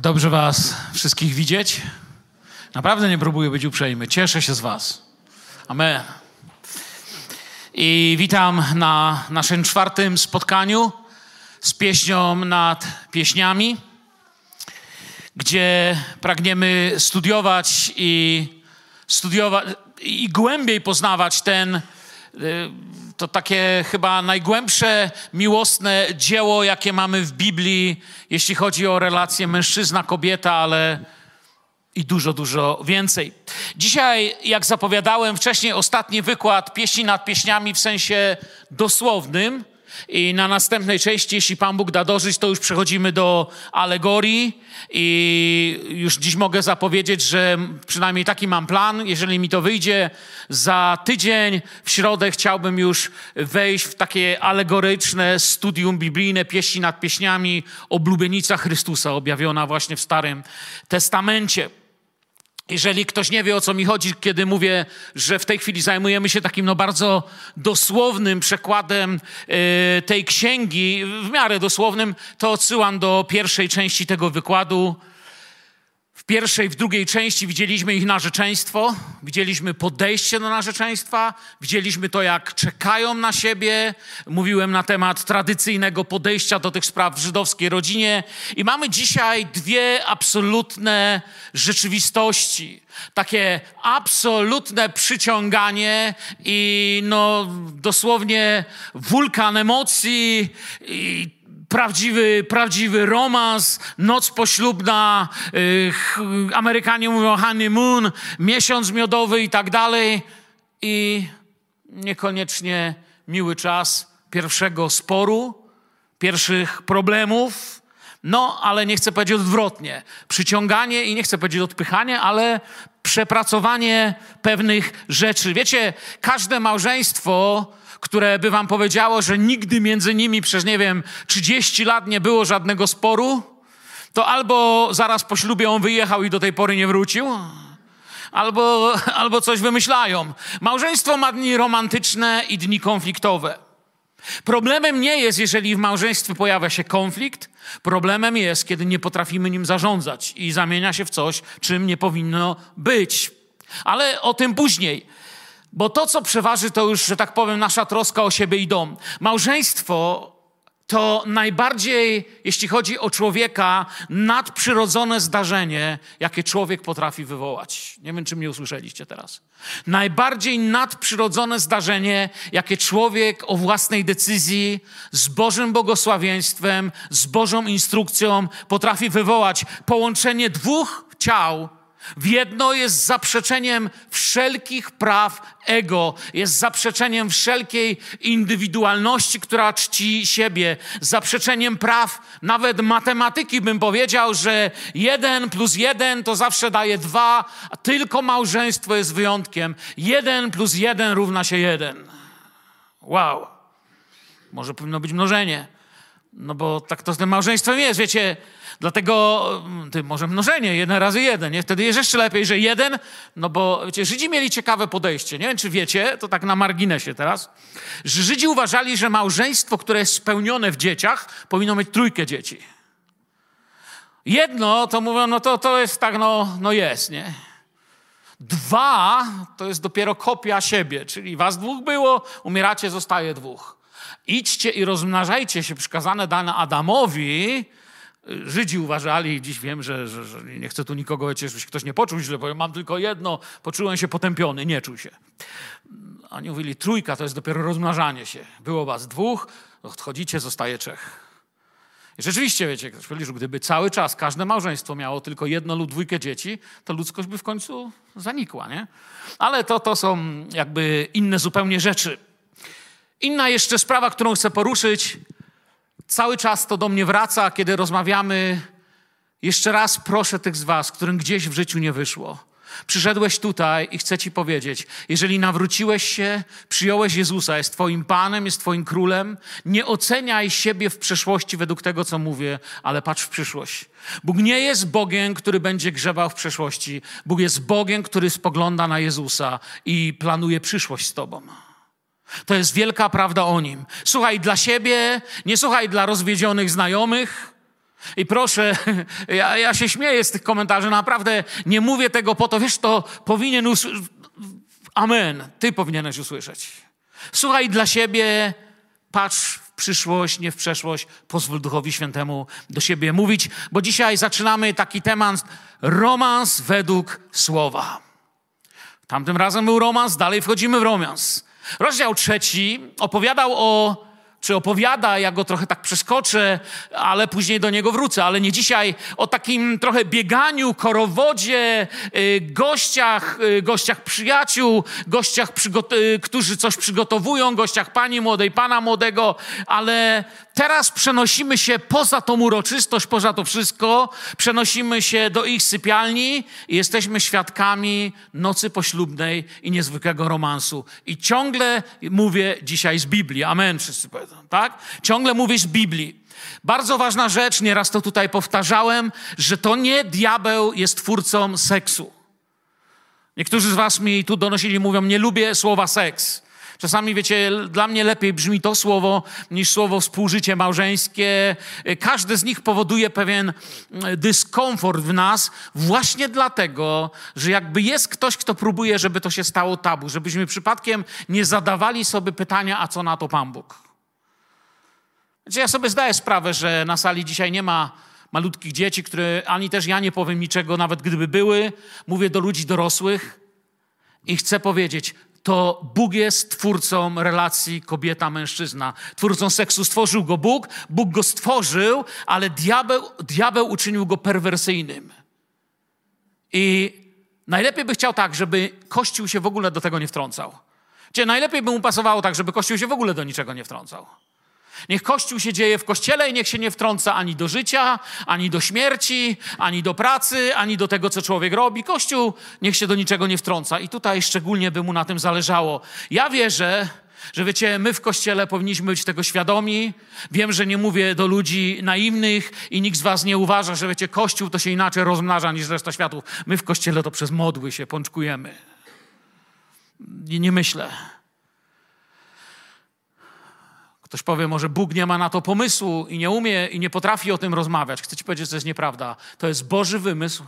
Jak dobrze Was wszystkich widzieć. Naprawdę nie próbuję być uprzejmy. Cieszę się z Was. Amen. I witam na naszym czwartym spotkaniu z pieśnią nad pieśniami, gdzie pragniemy studiować i studiować i głębiej poznawać ten y, to takie chyba najgłębsze miłosne dzieło, jakie mamy w Biblii, jeśli chodzi o relacje mężczyzna-kobieta, ale i dużo, dużo więcej. Dzisiaj, jak zapowiadałem wcześniej, ostatni wykład pieśni nad pieśniami w sensie dosłownym. I na następnej części, jeśli Pan Bóg da dożyć, to już przechodzimy do alegorii. I już dziś mogę zapowiedzieć, że przynajmniej taki mam plan. Jeżeli mi to wyjdzie, za tydzień w środę chciałbym już wejść w takie alegoryczne studium biblijne pieśni nad pieśniami oblubienica Chrystusa, objawiona właśnie w Starym Testamencie. Jeżeli ktoś nie wie, o co mi chodzi, kiedy mówię, że w tej chwili zajmujemy się takim no, bardzo dosłownym przekładem y, tej księgi, w miarę dosłownym, to odsyłam do pierwszej części tego wykładu. Pierwszej, w drugiej części widzieliśmy ich narzeczeństwo, widzieliśmy podejście do narzeczeństwa, widzieliśmy to, jak czekają na siebie. Mówiłem na temat tradycyjnego podejścia do tych spraw w żydowskiej rodzinie. I mamy dzisiaj dwie absolutne rzeczywistości. Takie absolutne przyciąganie i no dosłownie wulkan emocji i prawdziwy, prawdziwy romans, noc poślubna, yy, Amerykanie mówią honeymoon, miesiąc miodowy i tak dalej. I niekoniecznie miły czas pierwszego sporu, pierwszych problemów. No, ale nie chcę powiedzieć odwrotnie. Przyciąganie i nie chcę powiedzieć odpychanie, ale przepracowanie pewnych rzeczy. Wiecie, każde małżeństwo które by wam powiedziało, że nigdy między nimi przez, nie wiem, 30 lat nie było żadnego sporu, to albo zaraz po ślubie on wyjechał i do tej pory nie wrócił, albo, albo coś wymyślają. Małżeństwo ma dni romantyczne i dni konfliktowe. Problemem nie jest, jeżeli w małżeństwie pojawia się konflikt, problemem jest, kiedy nie potrafimy nim zarządzać i zamienia się w coś, czym nie powinno być. Ale o tym później. Bo to, co przeważy, to już, że tak powiem, nasza troska o siebie i dom. Małżeństwo to najbardziej, jeśli chodzi o człowieka, nadprzyrodzone zdarzenie, jakie człowiek potrafi wywołać. Nie wiem, czy mnie usłyszeliście teraz. Najbardziej nadprzyrodzone zdarzenie, jakie człowiek o własnej decyzji, z Bożym błogosławieństwem, z Bożą instrukcją potrafi wywołać. Połączenie dwóch ciał w jedno jest zaprzeczeniem wszelkich praw ego, jest zaprzeczeniem wszelkiej indywidualności, która czci siebie, zaprzeczeniem praw nawet matematyki bym powiedział, że jeden plus jeden to zawsze daje dwa, a tylko małżeństwo jest wyjątkiem. Jeden plus jeden równa się jeden. Wow. Może powinno być mnożenie. No bo tak to z tym małżeństwem jest, wiecie. Dlatego, mm, ty, może mnożenie, jeden razy jeden, nie? Wtedy jest jeszcze lepiej, że jeden, no bo wiecie, Żydzi mieli ciekawe podejście, nie wiem, czy wiecie, to tak na marginesie teraz, Żydzi uważali, że małżeństwo, które jest spełnione w dzieciach, powinno mieć trójkę dzieci. Jedno, to mówią, no to, to jest tak, no, no jest, nie? Dwa, to jest dopiero kopia siebie, czyli was dwóch było, umieracie, zostaje dwóch. Idźcie i rozmnażajcie się, przykazane dane Adamowi, Żydzi uważali, dziś wiem, że, że, że, nie chcę tu nikogo, żeby się ktoś nie poczuł źle, bo mam tylko jedno, poczułem się potępiony, nie czuł się. Oni mówili, trójka to jest dopiero rozmnażanie się. Było was dwóch, odchodzicie, zostaje trzech. I rzeczywiście, wiecie, że gdyby cały czas każde małżeństwo miało tylko jedno lub dwójkę dzieci, to ludzkość by w końcu zanikła, nie? Ale to, to są jakby inne zupełnie rzeczy. Inna jeszcze sprawa, którą chcę poruszyć, Cały czas to do mnie wraca, kiedy rozmawiamy. Jeszcze raz proszę tych z Was, którym gdzieś w życiu nie wyszło. Przyszedłeś tutaj i chcę Ci powiedzieć, jeżeli nawróciłeś się, przyjąłeś Jezusa, jest Twoim Panem, jest Twoim Królem, nie oceniaj siebie w przeszłości według tego, co mówię, ale patrz w przyszłość. Bóg nie jest Bogiem, który będzie grzebał w przeszłości. Bóg jest Bogiem, który spogląda na Jezusa i planuje przyszłość z Tobą. To jest wielka prawda o nim. Słuchaj dla siebie, nie słuchaj dla rozwiedzionych znajomych, I proszę, ja, ja się śmieję z tych komentarzy, naprawdę nie mówię tego po to, wiesz, to powinien usłyszeć. Amen, ty powinieneś usłyszeć. Słuchaj dla siebie, patrz w przyszłość, nie w przeszłość. Pozwól Duchowi Świętemu do siebie mówić, bo dzisiaj zaczynamy taki temat romans według słowa. Tamtym razem był romans, dalej wchodzimy w romans. Rozdział trzeci opowiadał o czy opowiada, ja go trochę tak przeskoczę, ale później do niego wrócę, ale nie dzisiaj, o takim trochę bieganiu, korowodzie, y, gościach, y, gościach przyjaciół, gościach, y, którzy coś przygotowują, gościach pani młodej, pana młodego, ale teraz przenosimy się poza tą uroczystość, poza to wszystko, przenosimy się do ich sypialni i jesteśmy świadkami nocy poślubnej i niezwykłego romansu. I ciągle mówię dzisiaj z Biblii. Amen, wszyscy powiedzą, tak? Ciągle mówię z Biblii. Bardzo ważna rzecz, nieraz to tutaj powtarzałem, że to nie diabeł jest twórcą seksu. Niektórzy z Was mi tu donosili, mówią, nie lubię słowa seks. Czasami, wiecie, dla mnie lepiej brzmi to słowo niż słowo współżycie małżeńskie. Każde z nich powoduje pewien mm, dyskomfort w nas, właśnie dlatego, że jakby jest ktoś, kto próbuje, żeby to się stało tabu, żebyśmy przypadkiem nie zadawali sobie pytania, a co na to Pan Bóg. Wiecie, ja sobie zdaję sprawę, że na sali dzisiaj nie ma malutkich dzieci, które ani też ja nie powiem niczego, nawet gdyby były. Mówię do ludzi dorosłych i chcę powiedzieć, to Bóg jest twórcą relacji kobieta-mężczyzna. Twórcą seksu stworzył go Bóg, Bóg go stworzył, ale diabeł, diabeł uczynił go perwersyjnym. I najlepiej by chciał tak, żeby Kościół się w ogóle do tego nie wtrącał. Czyli najlepiej by mu pasowało tak, żeby Kościół się w ogóle do niczego nie wtrącał. Niech Kościół się dzieje w Kościele i niech się nie wtrąca ani do życia, ani do śmierci, ani do pracy, ani do tego, co człowiek robi. Kościół niech się do niczego nie wtrąca. I tutaj szczególnie by mu na tym zależało. Ja wierzę, że wiecie, my w Kościele powinniśmy być tego świadomi. Wiem, że nie mówię do ludzi naiwnych i nikt z was nie uważa, że wiecie, Kościół to się inaczej rozmnaża niż reszta światu. My w Kościele to przez modły się pączkujemy. I nie myślę. Ktoś powie, może Bóg nie ma na to pomysłu i nie umie i nie potrafi o tym rozmawiać. Chcę ci powiedzieć, że to jest nieprawda. To jest Boży wymysł.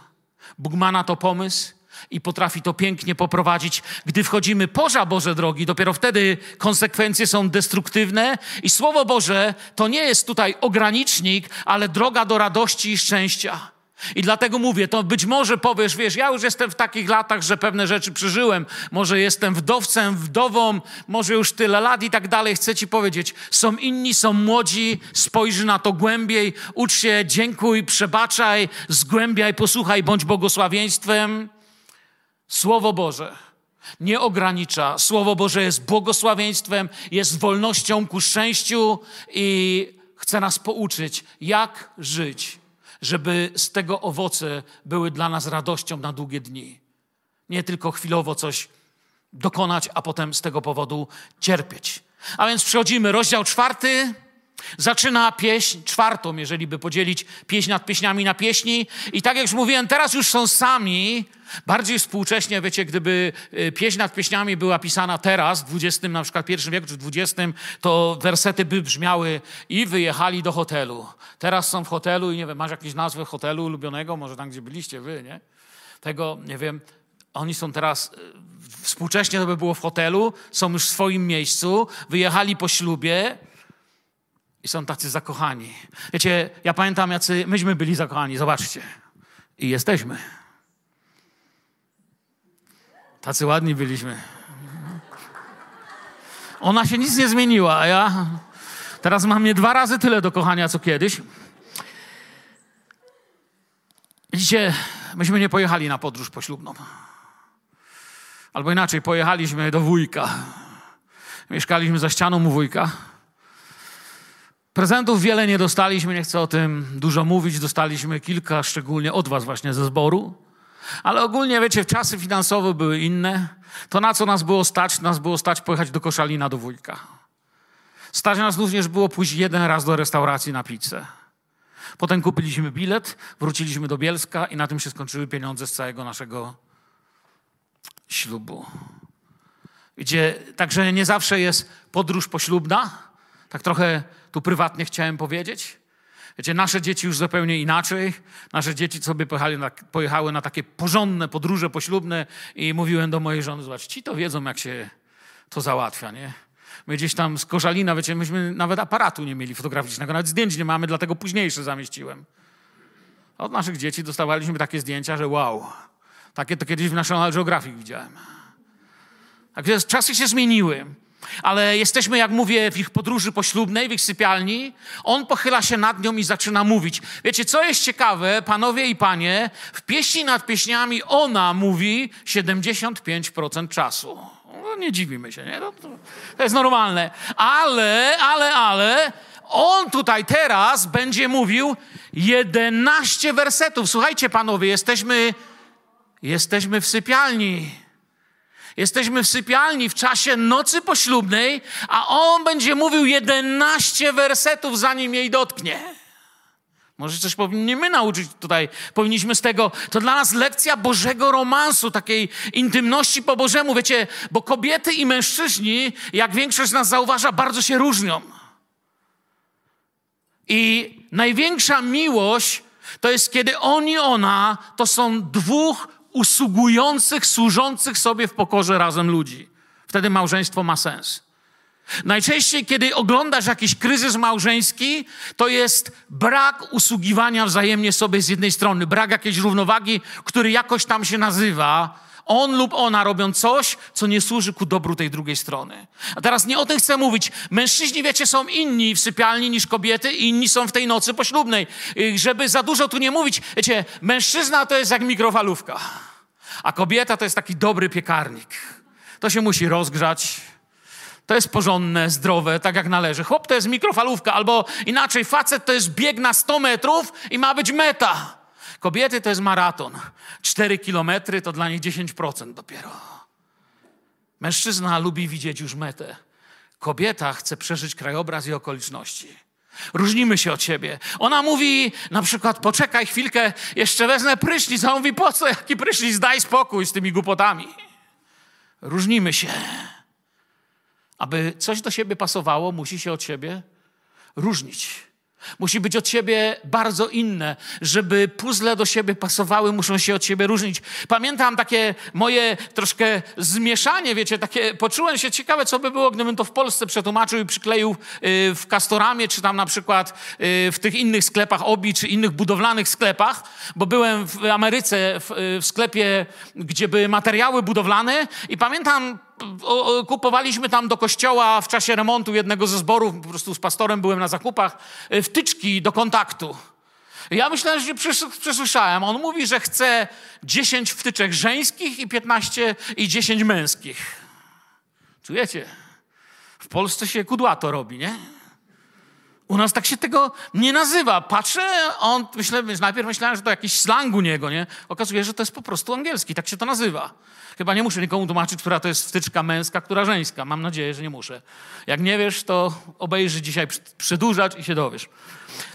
Bóg ma na to pomysł i potrafi to pięknie poprowadzić. Gdy wchodzimy poza Boże drogi, dopiero wtedy konsekwencje są destruktywne i Słowo Boże to nie jest tutaj ogranicznik, ale droga do radości i szczęścia. I dlatego mówię, to być może powiesz, wiesz, ja już jestem w takich latach, że pewne rzeczy przeżyłem, może jestem wdowcem, wdową, może już tyle lat i tak dalej. Chcę ci powiedzieć, są inni, są młodzi, spojrzy na to głębiej, ucz się, dziękuj, przebaczaj, zgłębiaj, posłuchaj, bądź błogosławieństwem. Słowo Boże nie ogranicza. Słowo Boże jest błogosławieństwem, jest wolnością ku szczęściu i chce nas pouczyć, jak żyć żeby z tego owoce były dla nas radością na długie dni. Nie tylko chwilowo coś dokonać, a potem z tego powodu cierpieć. A więc przechodzimy, rozdział czwarty. Zaczyna pieśń czwartą, jeżeli by podzielić pieśń nad pieśniami na pieśni. I tak jak już mówiłem, teraz już są sami. Bardziej współcześnie, wiecie, gdyby y, pieśń nad pieśniami była pisana teraz, w XX, na przykład pierwszym wieku czy XX, to wersety by brzmiały i wyjechali do hotelu. Teraz są w hotelu i nie wiem, masz jakieś nazwę hotelu ulubionego, może tam, gdzie byliście wy, nie? Tego, nie wiem, oni są teraz, y, współcześnie to by było w hotelu, są już w swoim miejscu, wyjechali po ślubie, i są tacy zakochani. Wiecie, ja pamiętam, jacy myśmy byli zakochani, zobaczcie. I jesteśmy. Tacy ładni byliśmy. Ona się nic nie zmieniła, a ja teraz mam nie dwa razy tyle do kochania, co kiedyś. Widzicie, myśmy nie pojechali na podróż poślubną. Albo inaczej, pojechaliśmy do wujka. Mieszkaliśmy za ścianą u wujka. Prezentów wiele nie dostaliśmy, nie chcę o tym dużo mówić. Dostaliśmy kilka, szczególnie od Was właśnie ze zboru. Ale ogólnie, wiecie, czasy finansowe były inne. To na co nas było stać? Nas było stać pojechać do Koszalina, do wujka. Stać nas również było pójść jeden raz do restauracji na pizzę. Potem kupiliśmy bilet, wróciliśmy do Bielska i na tym się skończyły pieniądze z całego naszego ślubu. Wiecie, także nie zawsze jest podróż poślubna, tak trochę tu prywatnie chciałem powiedzieć. Wiecie, nasze dzieci już zupełnie inaczej. Nasze dzieci sobie pojechali na, pojechały na takie porządne podróże poślubne i mówiłem do mojej żony, zobacz, ci to wiedzą, jak się to załatwia, nie? My gdzieś tam z Korzalina, wiecie, myśmy nawet aparatu nie mieli fotograficznego, nawet zdjęć nie mamy, dlatego późniejsze zamieściłem. Od naszych dzieci dostawaliśmy takie zdjęcia, że wow, takie to kiedyś w National Geographic widziałem. Także czasy się zmieniły. Ale jesteśmy, jak mówię, w ich podróży poślubnej, w ich sypialni. On pochyla się nad nią i zaczyna mówić. Wiecie, co jest ciekawe, panowie i panie, w pieśni nad pieśniami ona mówi 75% czasu. No, nie dziwimy się, nie? To, to, jest normalne. Ale, ale, ale, on tutaj teraz będzie mówił 11 wersetów. Słuchajcie, panowie, jesteśmy, jesteśmy w sypialni. Jesteśmy w sypialni w czasie nocy poślubnej, a on będzie mówił 11 wersetów, zanim jej dotknie. Może coś powinniśmy nauczyć tutaj, powinniśmy z tego. To dla nas lekcja Bożego romansu, takiej intymności po Bożemu. Wiecie, bo kobiety i mężczyźni, jak większość z nas zauważa, bardzo się różnią. I największa miłość to jest, kiedy on i ona to są dwóch usługujących, służących sobie w pokorze razem ludzi. Wtedy małżeństwo ma sens. Najczęściej, kiedy oglądasz jakiś kryzys małżeński, to jest brak usługiwania wzajemnie sobie z jednej strony, brak jakiejś równowagi, który jakoś tam się nazywa. On lub ona robią coś, co nie służy ku dobru tej drugiej strony. A teraz nie o tym chcę mówić. Mężczyźni, wiecie, są inni w sypialni niż kobiety, inni są w tej nocy poślubnej. Żeby za dużo tu nie mówić, wiecie, mężczyzna to jest jak mikrofalówka, a kobieta to jest taki dobry piekarnik. To się musi rozgrzać, to jest porządne, zdrowe, tak jak należy. Chłop to jest mikrofalówka, albo inaczej, facet to jest bieg na 100 metrów i ma być meta. Kobiety to jest maraton. 4 kilometry to dla nich 10% dopiero. Mężczyzna lubi widzieć już metę. Kobieta chce przeżyć krajobraz i okoliczności. Różnimy się od siebie. Ona mówi na przykład, poczekaj chwilkę, jeszcze wezmę prysznic. A on mówi, po co, jaki prysznic, daj spokój z tymi głupotami. Różnimy się. Aby coś do siebie pasowało, musi się od siebie różnić. Musi być od siebie bardzo inne. Żeby puzzle do siebie pasowały, muszą się od siebie różnić. Pamiętam takie moje troszkę zmieszanie, wiecie, takie, poczułem się ciekawe, co by było, gdybym to w Polsce przetłumaczył i przykleił y, w Castoramie, czy tam na przykład y, w tych innych sklepach Obi, czy innych budowlanych sklepach, bo byłem w Ameryce w, y, w sklepie, gdzie były materiały budowlane i pamiętam kupowaliśmy tam do kościoła w czasie remontu jednego ze zborów, po prostu z pastorem byłem na zakupach, e, wtyczki do kontaktu. Ja myślałem, że przesłyszałem. On mówi, że chce 10 wtyczek żeńskich i 15 i 10 męskich. Czujecie? W Polsce się kudłato robi, nie? U nas tak się tego nie nazywa. Patrzę, on, myślę, najpierw myślałem, że to jakiś slang u niego, nie? Okazuje się, że to jest po prostu angielski, tak się to nazywa. Chyba nie muszę nikomu tłumaczyć, która to jest wtyczka męska, która żeńska. Mam nadzieję, że nie muszę. Jak nie wiesz, to obejrzy dzisiaj przedłużać i się dowiesz.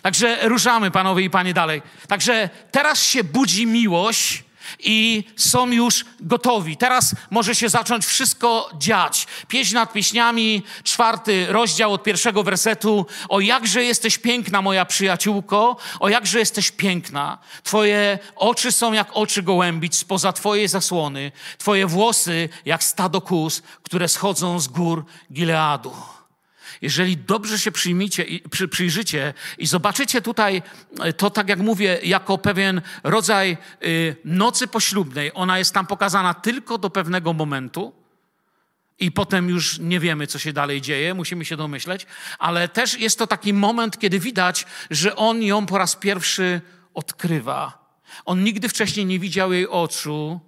Także ruszamy, panowie i panie, dalej. Także teraz się budzi miłość i są już gotowi. Teraz może się zacząć wszystko dziać. Pieśń nad pieśniami, czwarty rozdział od pierwszego wersetu. O jakże jesteś piękna, moja przyjaciółko, o jakże jesteś piękna. Twoje oczy są jak oczy gołębic spoza twojej zasłony. Twoje włosy jak stado kus, które schodzą z gór Gileadu. Jeżeli dobrze się przyjmiecie, przy, przyjrzycie i zobaczycie tutaj e, to, tak jak mówię, jako pewien rodzaj y, nocy poślubnej, ona jest tam pokazana tylko do pewnego momentu i potem już nie wiemy, co się dalej dzieje, musimy się domyśleć, ale też jest to taki moment, kiedy widać, że on ją po raz pierwszy odkrywa. On nigdy wcześniej nie widział jej oczu,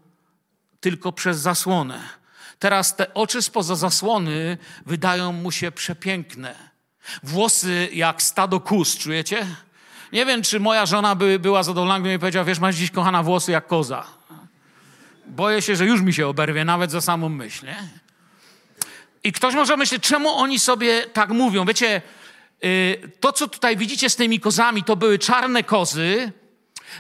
tylko przez zasłonę. Teraz te oczy spoza zasłony wydają mu się przepiękne. Włosy jak stado kus, czujecie? Nie wiem, czy moja żona by była zadowolona, gdyby mi powiedziała, wiesz, masz dziś, kochana, włosy jak koza. Boję się, że już mi się oberwie, nawet za samą myśl, nie? I ktoś może myśleć, czemu oni sobie tak mówią? Wiecie, y, to, co tutaj widzicie z tymi kozami, to były czarne kozy,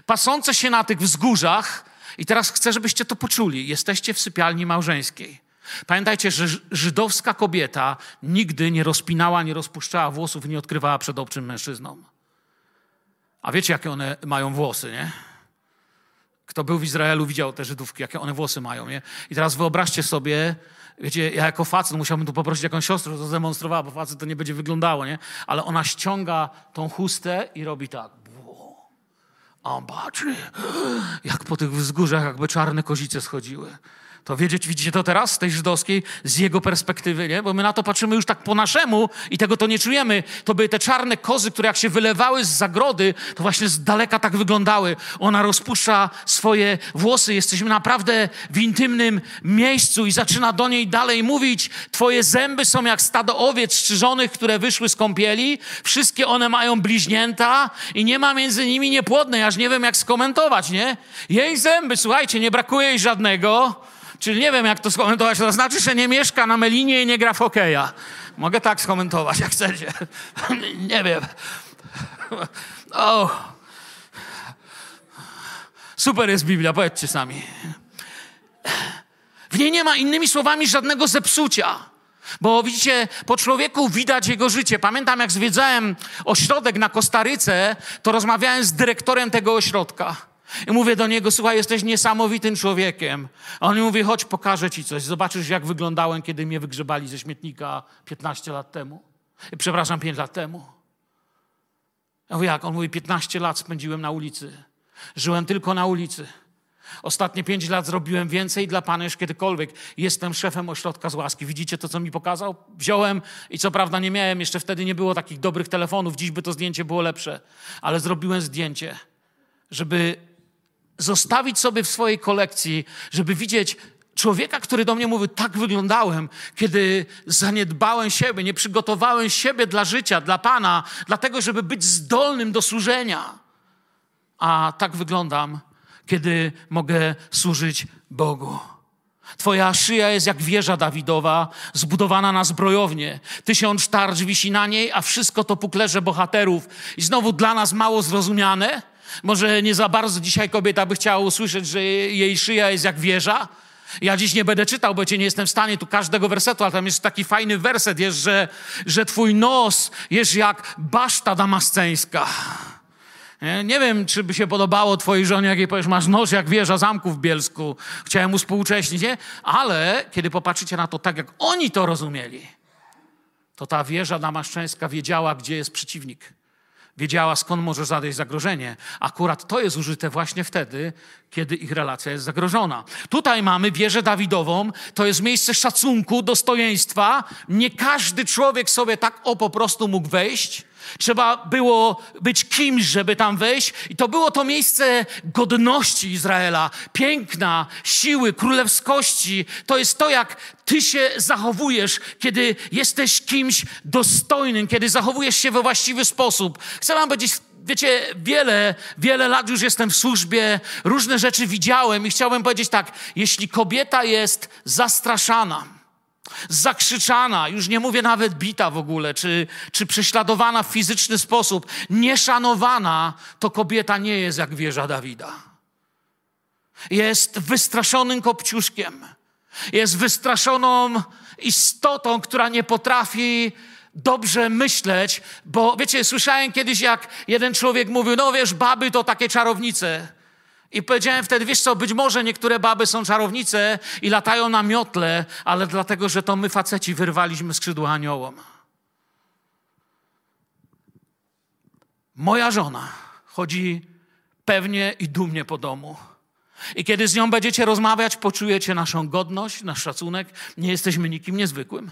pasące się na tych wzgórzach. I teraz chcę, żebyście to poczuli. Jesteście w sypialni małżeńskiej. Pamiętajcie, że żydowska kobieta nigdy nie rozpinała, nie rozpuszczała włosów nie odkrywała przed obcym mężczyzną. A wiecie, jakie one mają włosy, nie? Kto był w Izraelu, widział te Żydówki, jakie one włosy mają, nie? I teraz wyobraźcie sobie, wiecie, ja jako facet musiałbym tu poprosić jakąś siostrę, żeby to zdemonstrowała, bo facet to nie będzie wyglądało, nie? Ale ona ściąga tą chustę i robi tak. A on patrzy, jak po tych wzgórzach jakby czarne kozice schodziły. To wiedzieć, widzicie to teraz z tej żydowskiej, z jego perspektywy, nie? Bo my na to patrzymy już tak po naszemu i tego to nie czujemy. To były te czarne kozy, które jak się wylewały z zagrody, to właśnie z daleka tak wyglądały. Ona rozpuszcza swoje włosy. Jesteśmy naprawdę w intymnym miejscu i zaczyna do niej dalej mówić. Twoje zęby są jak stado owiec strzyżonych, które wyszły z kąpieli. Wszystkie one mają bliźnięta i nie ma między nimi niepłodnej. Aż nie wiem, jak skomentować, nie? Jej zęby, słuchajcie, nie brakuje jej żadnego. Czyli nie wiem, jak to skomentować. To znaczy, że nie mieszka na Melinie i nie gra w hokeja. Mogę tak skomentować, jak chcecie. nie wiem. O. Super jest Biblia, powiedzcie sami. W niej nie ma innymi słowami żadnego zepsucia. Bo widzicie, po człowieku widać jego życie. Pamiętam, jak zwiedzałem ośrodek na Kostaryce, to rozmawiałem z dyrektorem tego ośrodka. I mówię do niego, słuchaj, jesteś niesamowitym człowiekiem. A on mi mówi, chodź, pokażę ci coś. Zobaczysz, jak wyglądałem, kiedy mnie wygrzebali ze śmietnika 15 lat temu. Przepraszam, 5 lat temu. Ja mówię, jak? On mówi, 15 lat spędziłem na ulicy. Żyłem tylko na ulicy. Ostatnie 5 lat zrobiłem więcej dla Pana niż kiedykolwiek. Jestem szefem ośrodka z łaski. Widzicie to, co mi pokazał? Wziąłem i co prawda nie miałem, jeszcze wtedy nie było takich dobrych telefonów. Dziś by to zdjęcie było lepsze. Ale zrobiłem zdjęcie, żeby zostawić sobie w swojej kolekcji, żeby widzieć człowieka, który do mnie mówi, tak wyglądałem, kiedy zaniedbałem siebie, nie przygotowałem siebie dla życia, dla Pana, dlatego, żeby być zdolnym do służenia. A tak wyglądam, kiedy mogę służyć Bogu. Twoja szyja jest jak wieża Dawidowa, zbudowana na zbrojownię. Tysiąc tarcz wisi na niej, a wszystko to puklerze bohaterów. I znowu dla nas mało zrozumiane, może nie za bardzo dzisiaj kobieta by chciała usłyszeć, że jej szyja jest jak wieża. Ja dziś nie będę czytał, bo cię nie jestem w stanie tu każdego wersetu, ale tam jest taki fajny werset, jest, że, że twój nos jest jak baszta damasceńska. Nie, wiem, czy by się podobało twojej żonie, jak jej powiesz, masz nos jak wieża zamku w Bielsku. Chciałem współcześnić, nie? Ale kiedy popatrzycie na to tak, jak oni to rozumieli, to ta wieża damasceńska wiedziała, gdzie jest przeciwnik wiedziała, skąd może zadejść zagrożenie. Akurat to jest użyte właśnie wtedy, kiedy ich relacja jest zagrożona. Tutaj mamy wieżę Dawidową, to jest miejsce szacunku, dostojeństwa. Nie każdy człowiek sobie tak o po prostu mógł wejść. Trzeba było być kimś, żeby tam wejść. I to było to miejsce godności Izraela, piękna, siły, królewskości. To jest to, jak ty się zachowujesz, kiedy jesteś kimś dostojnym, kiedy zachowujesz się we właściwy sposób. Chcę wam powiedzieć wiecie, wiele, wiele lat już jestem w służbie, różne rzeczy widziałem i chciałbym powiedzieć tak, jeśli kobieta jest zastraszana, zakrzyczana, już nie mówię nawet bita w ogóle, czy, czy prześladowana w fizyczny sposób, nieszanowana, to kobieta nie jest jak wieża Dawida. Jest wystraszonym kopciuszkiem. Jest wystraszoną istotą, która nie potrafi dobrze myśleć, bo wiecie, słyszałem kiedyś, jak jeden człowiek mówił, no wiesz, baby to takie czarownice. I powiedziałem wtedy, wiesz co, być może niektóre baby są czarownice i latają na miotle, ale dlatego, że to my faceci wyrwaliśmy skrzydła aniołom. Moja żona chodzi pewnie i dumnie po domu. I kiedy z nią będziecie rozmawiać, poczujecie naszą godność, nasz szacunek. Nie jesteśmy nikim niezwykłym.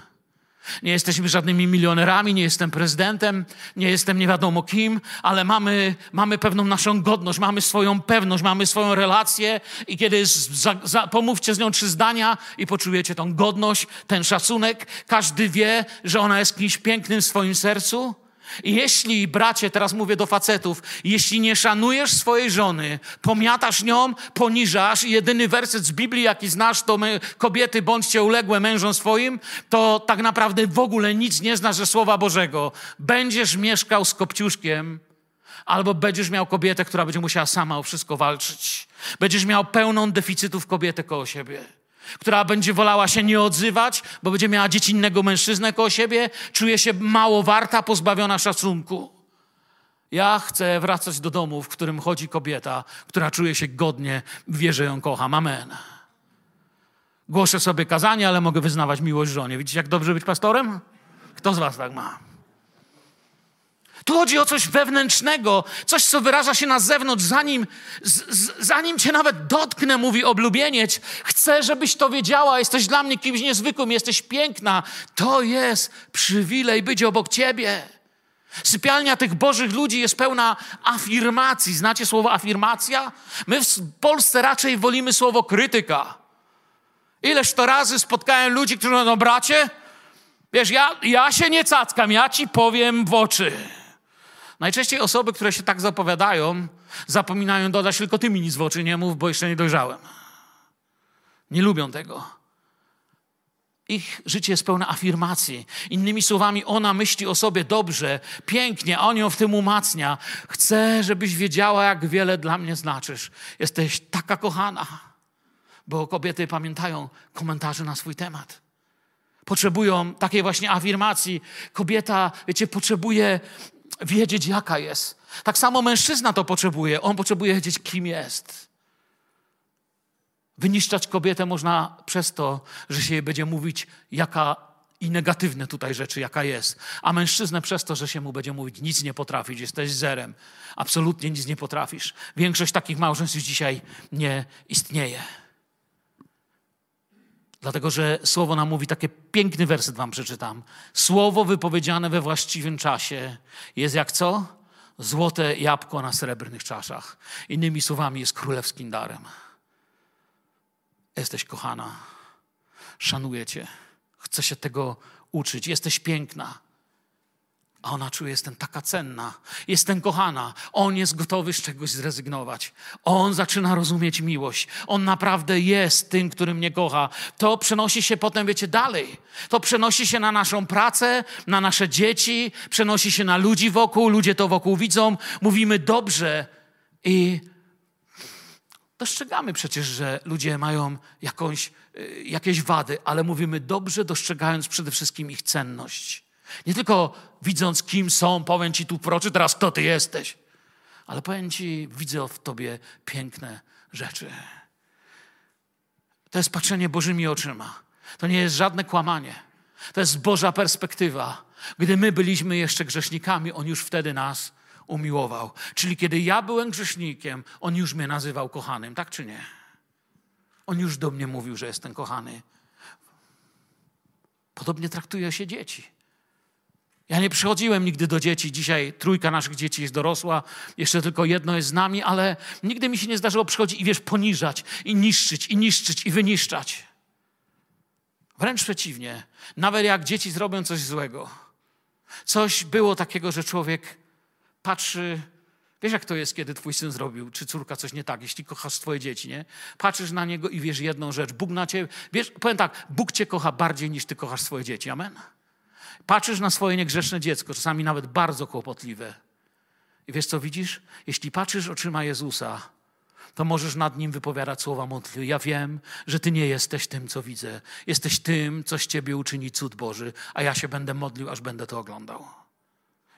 Nie jesteśmy żadnymi milionerami, nie jestem prezydentem, nie jestem nie wiadomo kim, ale mamy, mamy pewną naszą godność, mamy swoją pewność, mamy swoją relację i kiedy za, za, pomówcie z nią trzy zdania i poczujecie tą godność, ten szacunek, każdy wie, że ona jest kimś pięknym w swoim sercu, jeśli, bracie, teraz mówię do facetów, jeśli nie szanujesz swojej żony, pomiatasz nią, poniżasz jedyny werset z Biblii, jaki znasz, to my, kobiety bądźcie uległe mężom swoim, to tak naprawdę w ogóle nic nie znasz ze Słowa Bożego. Będziesz mieszkał z kopciuszkiem, albo będziesz miał kobietę, która będzie musiała sama o wszystko walczyć. Będziesz miał pełną deficytów kobietę koło siebie która będzie wolała się nie odzywać, bo będzie miała dziecinnego mężczyznę koło siebie, czuje się mało warta, pozbawiona szacunku. Ja chcę wracać do domu, w którym chodzi kobieta, która czuje się godnie, wie, że ją kocham. Amen. Głoszę sobie kazanie, ale mogę wyznawać miłość żonie. Widzicie, jak dobrze być pastorem? Kto z was tak ma? Tu chodzi o coś wewnętrznego, coś, co wyraża się na zewnątrz, zanim, z, zanim cię nawet dotknę, mówi oblubienieć. Chcę, żebyś to wiedziała, jesteś dla mnie kimś niezwykłym, jesteś piękna. To jest przywilej być obok ciebie. Sypialnia tych bożych ludzi jest pełna afirmacji. Znacie słowo afirmacja? My w Polsce raczej wolimy słowo krytyka. Ileż to razy spotkałem ludzi, którzy mówią, no bracie, wiesz, ja, ja się nie cackam, ja ci powiem w oczy. Najczęściej osoby, które się tak zapowiadają, zapominają dodać, tylko ty mi nic w oczy nie mów, bo jeszcze nie dojrzałem. Nie lubią tego. Ich życie jest pełne afirmacji. Innymi słowami, ona myśli o sobie dobrze, pięknie, a on ją w tym umacnia. Chcę, żebyś wiedziała, jak wiele dla mnie znaczysz. Jesteś taka kochana. Bo kobiety pamiętają komentarze na swój temat. Potrzebują takiej właśnie afirmacji. Kobieta, wiecie, potrzebuje wiedzieć, jaka jest. Tak samo mężczyzna to potrzebuje. On potrzebuje wiedzieć, kim jest. Wyniszczać kobietę można przez to, że się jej będzie mówić, jaka i negatywne tutaj rzeczy, jaka jest. A mężczyznę przez to, że się mu będzie mówić, nic nie potrafisz, jesteś zerem. Absolutnie nic nie potrafisz. Większość takich małżeństw dzisiaj nie istnieje. Dlatego, że słowo nam mówi, taki piękny werset wam przeczytam. Słowo wypowiedziane we właściwym czasie jest jak co? Złote jabłko na srebrnych czaszach. Innymi słowami, jest królewskim darem. Jesteś kochana, szanuję cię, chcę się tego uczyć, jesteś piękna. A ona czuje, jestem taka cenna, jestem kochana. On jest gotowy z czegoś zrezygnować. On zaczyna rozumieć miłość. On naprawdę jest tym, który mnie kocha. To przenosi się potem, wiecie, dalej. To przenosi się na naszą pracę, na nasze dzieci, przenosi się na ludzi wokół. Ludzie to wokół widzą. Mówimy dobrze i dostrzegamy przecież, że ludzie mają jakąś, y, jakieś wady, ale mówimy dobrze, dostrzegając przede wszystkim ich cenność. Nie tylko widząc, kim są, powiem ci tu proczy, teraz kto ty jesteś, ale powiem ci, widzę w tobie piękne rzeczy. To jest patrzenie Bożymi oczyma. To nie jest żadne kłamanie. To jest Boża perspektywa. Gdy my byliśmy jeszcze grzesznikami, On już wtedy nas umiłował. Czyli kiedy ja byłem grzesznikiem, On już mnie nazywał kochanym, tak czy nie? On już do mnie mówił, że jestem kochany. Podobnie traktuje się dzieci. Ja nie przychodziłem nigdy do dzieci. Dzisiaj trójka naszych dzieci jest dorosła, jeszcze tylko jedno jest z nami, ale nigdy mi się nie zdarzyło przychodzić i wiesz, poniżać, i niszczyć, i niszczyć, i wyniszczać. Wręcz przeciwnie. Nawet jak dzieci zrobią coś złego, coś było takiego, że człowiek patrzy. Wiesz, jak to jest, kiedy twój syn zrobił, czy córka coś nie tak, jeśli kochasz swoje dzieci, nie? Patrzysz na niego i wiesz jedną rzecz. Bóg na ciebie, wiesz, powiem tak, Bóg cię kocha bardziej niż ty kochasz swoje dzieci. Amen? Patrzysz na swoje niegrzeszne dziecko, czasami nawet bardzo kłopotliwe. I wiesz, co widzisz? Jeśli patrzysz oczyma Jezusa, to możesz nad nim wypowiadać słowa modlitwy. Ja wiem, że ty nie jesteś tym, co widzę. Jesteś tym, co z ciebie uczyni cud Boży, a ja się będę modlił, aż będę to oglądał.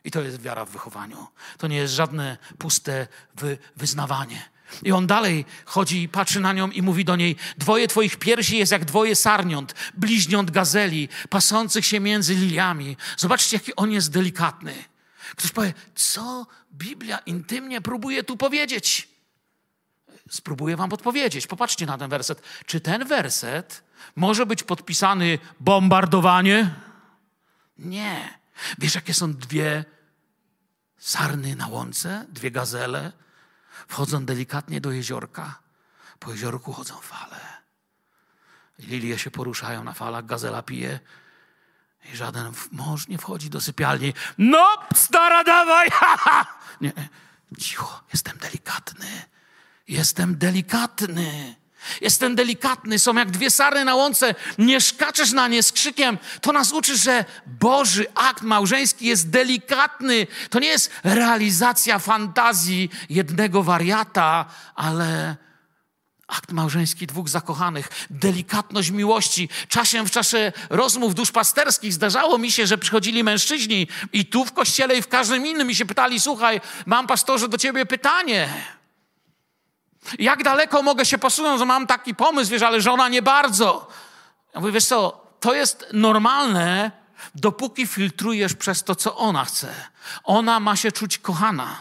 I to jest wiara w wychowaniu. To nie jest żadne puste wy, wyznawanie. I on dalej chodzi patrzy na nią i mówi do niej: Dwoje twoich piersi jest jak dwoje sarniąt, bliźniąt gazeli, pasących się między liliami. Zobaczcie, jaki on jest delikatny. Ktoś powie: Co Biblia intymnie próbuje tu powiedzieć? Spróbuję wam podpowiedzieć. Popatrzcie na ten werset. Czy ten werset może być podpisany bombardowanie? Nie. Wiesz, jakie są dwie sarny na łące, dwie gazele? Wchodzą delikatnie do jeziorka. Po jeziorku chodzą fale. Lilie się poruszają na falach, gazela pije. I żaden mąż nie wchodzi do sypialni. No, stara, dawaj! Nie, cicho, jestem delikatny. Jestem delikatny. Jestem delikatny, są jak dwie sarny na łące, nie szkaczesz na nie z krzykiem. To nas uczy, że Boży akt małżeński jest delikatny. To nie jest realizacja fantazji jednego wariata, ale, Akt małżeński dwóch zakochanych, delikatność miłości. Czasem w czasie rozmów duszpasterskich zdarzało mi się, że przychodzili mężczyźni i tu w kościele i w każdym innym i się pytali, słuchaj, mam pastorze do ciebie pytanie. Jak daleko mogę się posunąć, że mam taki pomysł, wiesz, ale żona nie bardzo. Ja mówię, wiesz co, to jest normalne, dopóki filtrujesz przez to, co ona chce. Ona ma się czuć kochana,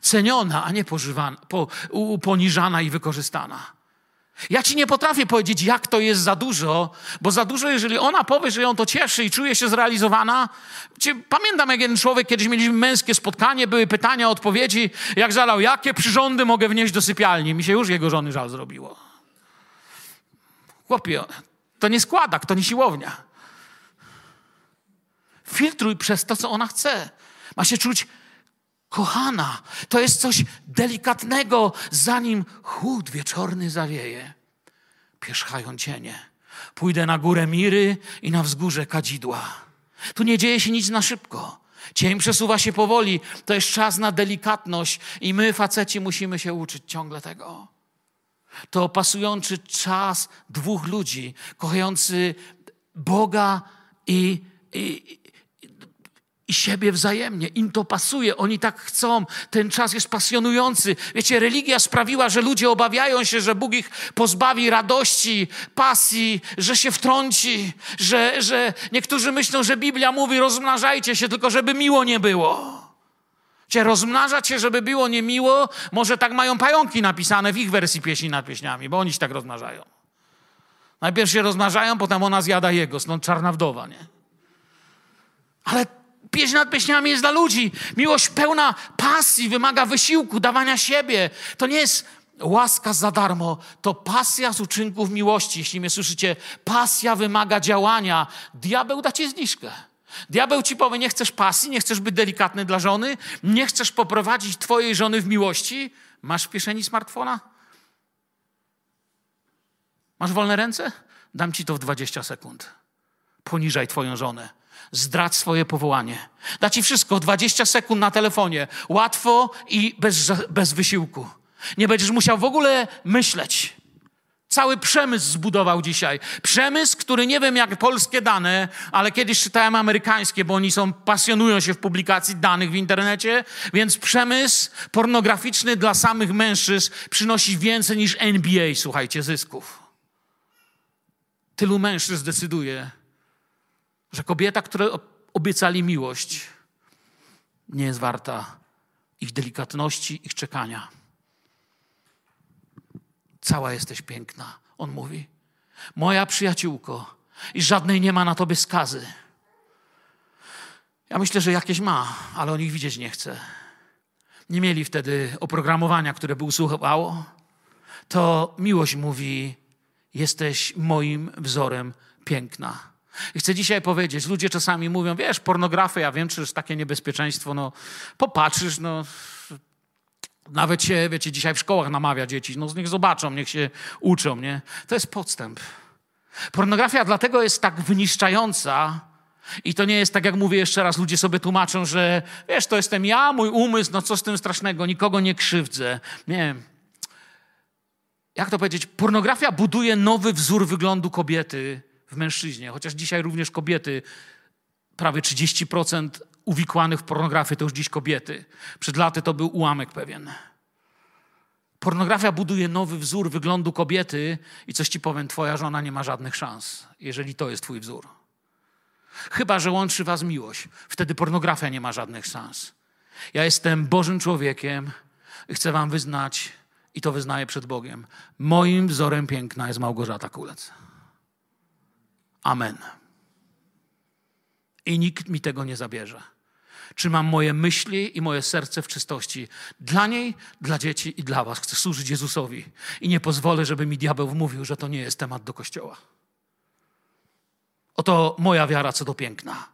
ceniona, a nie pożywana, po, poniżana i wykorzystana. Ja ci nie potrafię powiedzieć, jak to jest za dużo, bo za dużo, jeżeli ona powie, że ją to cieszy i czuje się zrealizowana. Pamiętam, jak jeden człowiek, kiedyś mieliśmy męskie spotkanie, były pytania, odpowiedzi, jak żalał, jakie przyrządy mogę wnieść do sypialni. Mi się już jego żony żal zrobiło. Chłopie, to nie składak, to nie siłownia. Filtruj przez to, co ona chce. Ma się czuć kochana. To jest coś delikatnego, zanim chłód wieczorny zawieje. Pierzchają cienie. Pójdę na górę Miry i na wzgórze Kadzidła. Tu nie dzieje się nic na szybko. Cień przesuwa się powoli. To jest czas na delikatność i my, faceci, musimy się uczyć ciągle tego. To pasujący czas dwóch ludzi, kochający Boga i, i, i siebie wzajemnie. Im to pasuje, oni tak chcą. Ten czas jest pasjonujący. Wiecie, religia sprawiła, że ludzie obawiają się, że Bóg ich pozbawi radości, pasji, że się wtrąci, że, że niektórzy myślą, że Biblia mówi rozmnażajcie się, tylko żeby miło nie było. Cię rozmnażać się, żeby było niemiło, może tak mają pająki napisane w ich wersji pieśni nad pieśniami, bo oni się tak rozmnażają. Najpierw się rozmnażają, potem ona zjada jego, stąd czarna wdowa, nie? Ale Pieśń nad pieśniami jest dla ludzi. Miłość pełna pasji, wymaga wysiłku, dawania siebie. To nie jest łaska za darmo, to pasja z uczynków miłości. Jeśli mnie słyszycie, pasja wymaga działania. Diabeł da ci zniżkę. Diabeł ci powie, nie chcesz pasji, nie chcesz być delikatny dla żony, nie chcesz poprowadzić twojej żony w miłości. Masz w kieszeni smartfona? Masz wolne ręce? Dam ci to w 20 sekund. Poniżaj twoją żonę zdradź swoje powołanie. Da ci wszystko, 20 sekund na telefonie, łatwo i bez, bez wysiłku. Nie będziesz musiał w ogóle myśleć. Cały przemysł zbudował dzisiaj. Przemysł, który nie wiem jak polskie dane, ale kiedyś czytałem amerykańskie, bo oni są, pasjonują się w publikacji danych w internecie, więc przemysł pornograficzny dla samych mężczyzn przynosi więcej niż NBA, słuchajcie, zysków. Tylu mężczyzn decyduje, że kobieta, która obiecali miłość, nie jest warta ich delikatności, ich czekania. Cała jesteś piękna, on mówi. Moja przyjaciółko, i żadnej nie ma na tobie skazy. Ja myślę, że jakieś ma, ale o nich widzieć nie chcę. Nie mieli wtedy oprogramowania, które by usłuchało. To miłość mówi: Jesteś moim wzorem piękna. I chcę dzisiaj powiedzieć, ludzie czasami mówią, wiesz, pornografia, ja wiem, czy jest takie niebezpieczeństwo, no popatrzysz, no nawet się, wiecie, dzisiaj w szkołach namawia dzieci, no niech zobaczą, niech się uczą, nie? To jest podstęp. Pornografia dlatego jest tak wyniszczająca, i to nie jest tak, jak mówię jeszcze raz, ludzie sobie tłumaczą, że wiesz, to jestem ja, mój umysł, no co z tym strasznego, nikogo nie krzywdzę. Nie. Jak to powiedzieć? Pornografia buduje nowy wzór wyglądu kobiety, w mężczyźnie, chociaż dzisiaj również kobiety, prawie 30% uwikłanych w pornografię to już dziś kobiety. Przed laty to był ułamek pewien. Pornografia buduje nowy wzór wyglądu kobiety i coś ci powiem, twoja żona nie ma żadnych szans, jeżeli to jest twój wzór. Chyba, że łączy was miłość. Wtedy pornografia nie ma żadnych szans. Ja jestem Bożym człowiekiem i chcę wam wyznać, i to wyznaję przed Bogiem, moim wzorem piękna jest Małgorzata Kulec. Amen. I nikt mi tego nie zabierze. Trzymam moje myśli i moje serce w czystości. Dla niej, dla dzieci i dla Was. Chcę służyć Jezusowi. I nie pozwolę, żeby mi diabeł wmówił, że to nie jest temat do kościoła. Oto moja wiara co do piękna.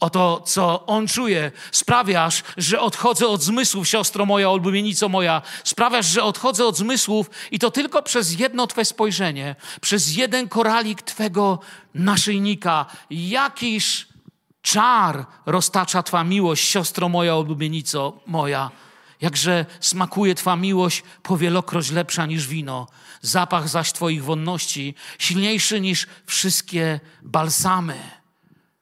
Oto, co on czuje, sprawiasz, że odchodzę od zmysłów, siostro moja, ulubienico moja. Sprawiasz, że odchodzę od zmysłów i to tylko przez jedno Twe spojrzenie, przez jeden koralik Twego naszyjnika. Jakiż czar roztacza Twa miłość, siostro moja, ulubienico moja. Jakże smakuje Twa miłość powielokroć lepsza niż wino, zapach zaś Twoich wonności silniejszy niż wszystkie balsamy.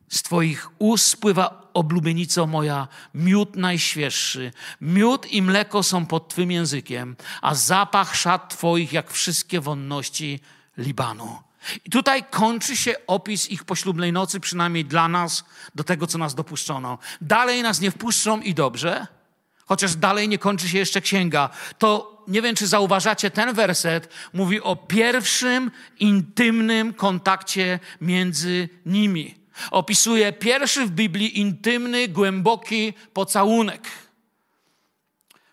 Z Twoich ust spływa oblubienico moja, miód najświeższy. Miód i mleko są pod Twym językiem, a zapach szat Twoich jak wszystkie wonności Libanu. I tutaj kończy się opis ich poślubnej nocy, przynajmniej dla nas, do tego, co nas dopuszczono. Dalej nas nie wpuszczą i dobrze, chociaż dalej nie kończy się jeszcze księga. To nie wiem, czy zauważacie, ten werset mówi o pierwszym intymnym kontakcie między nimi. Opisuje pierwszy w Biblii intymny, głęboki pocałunek.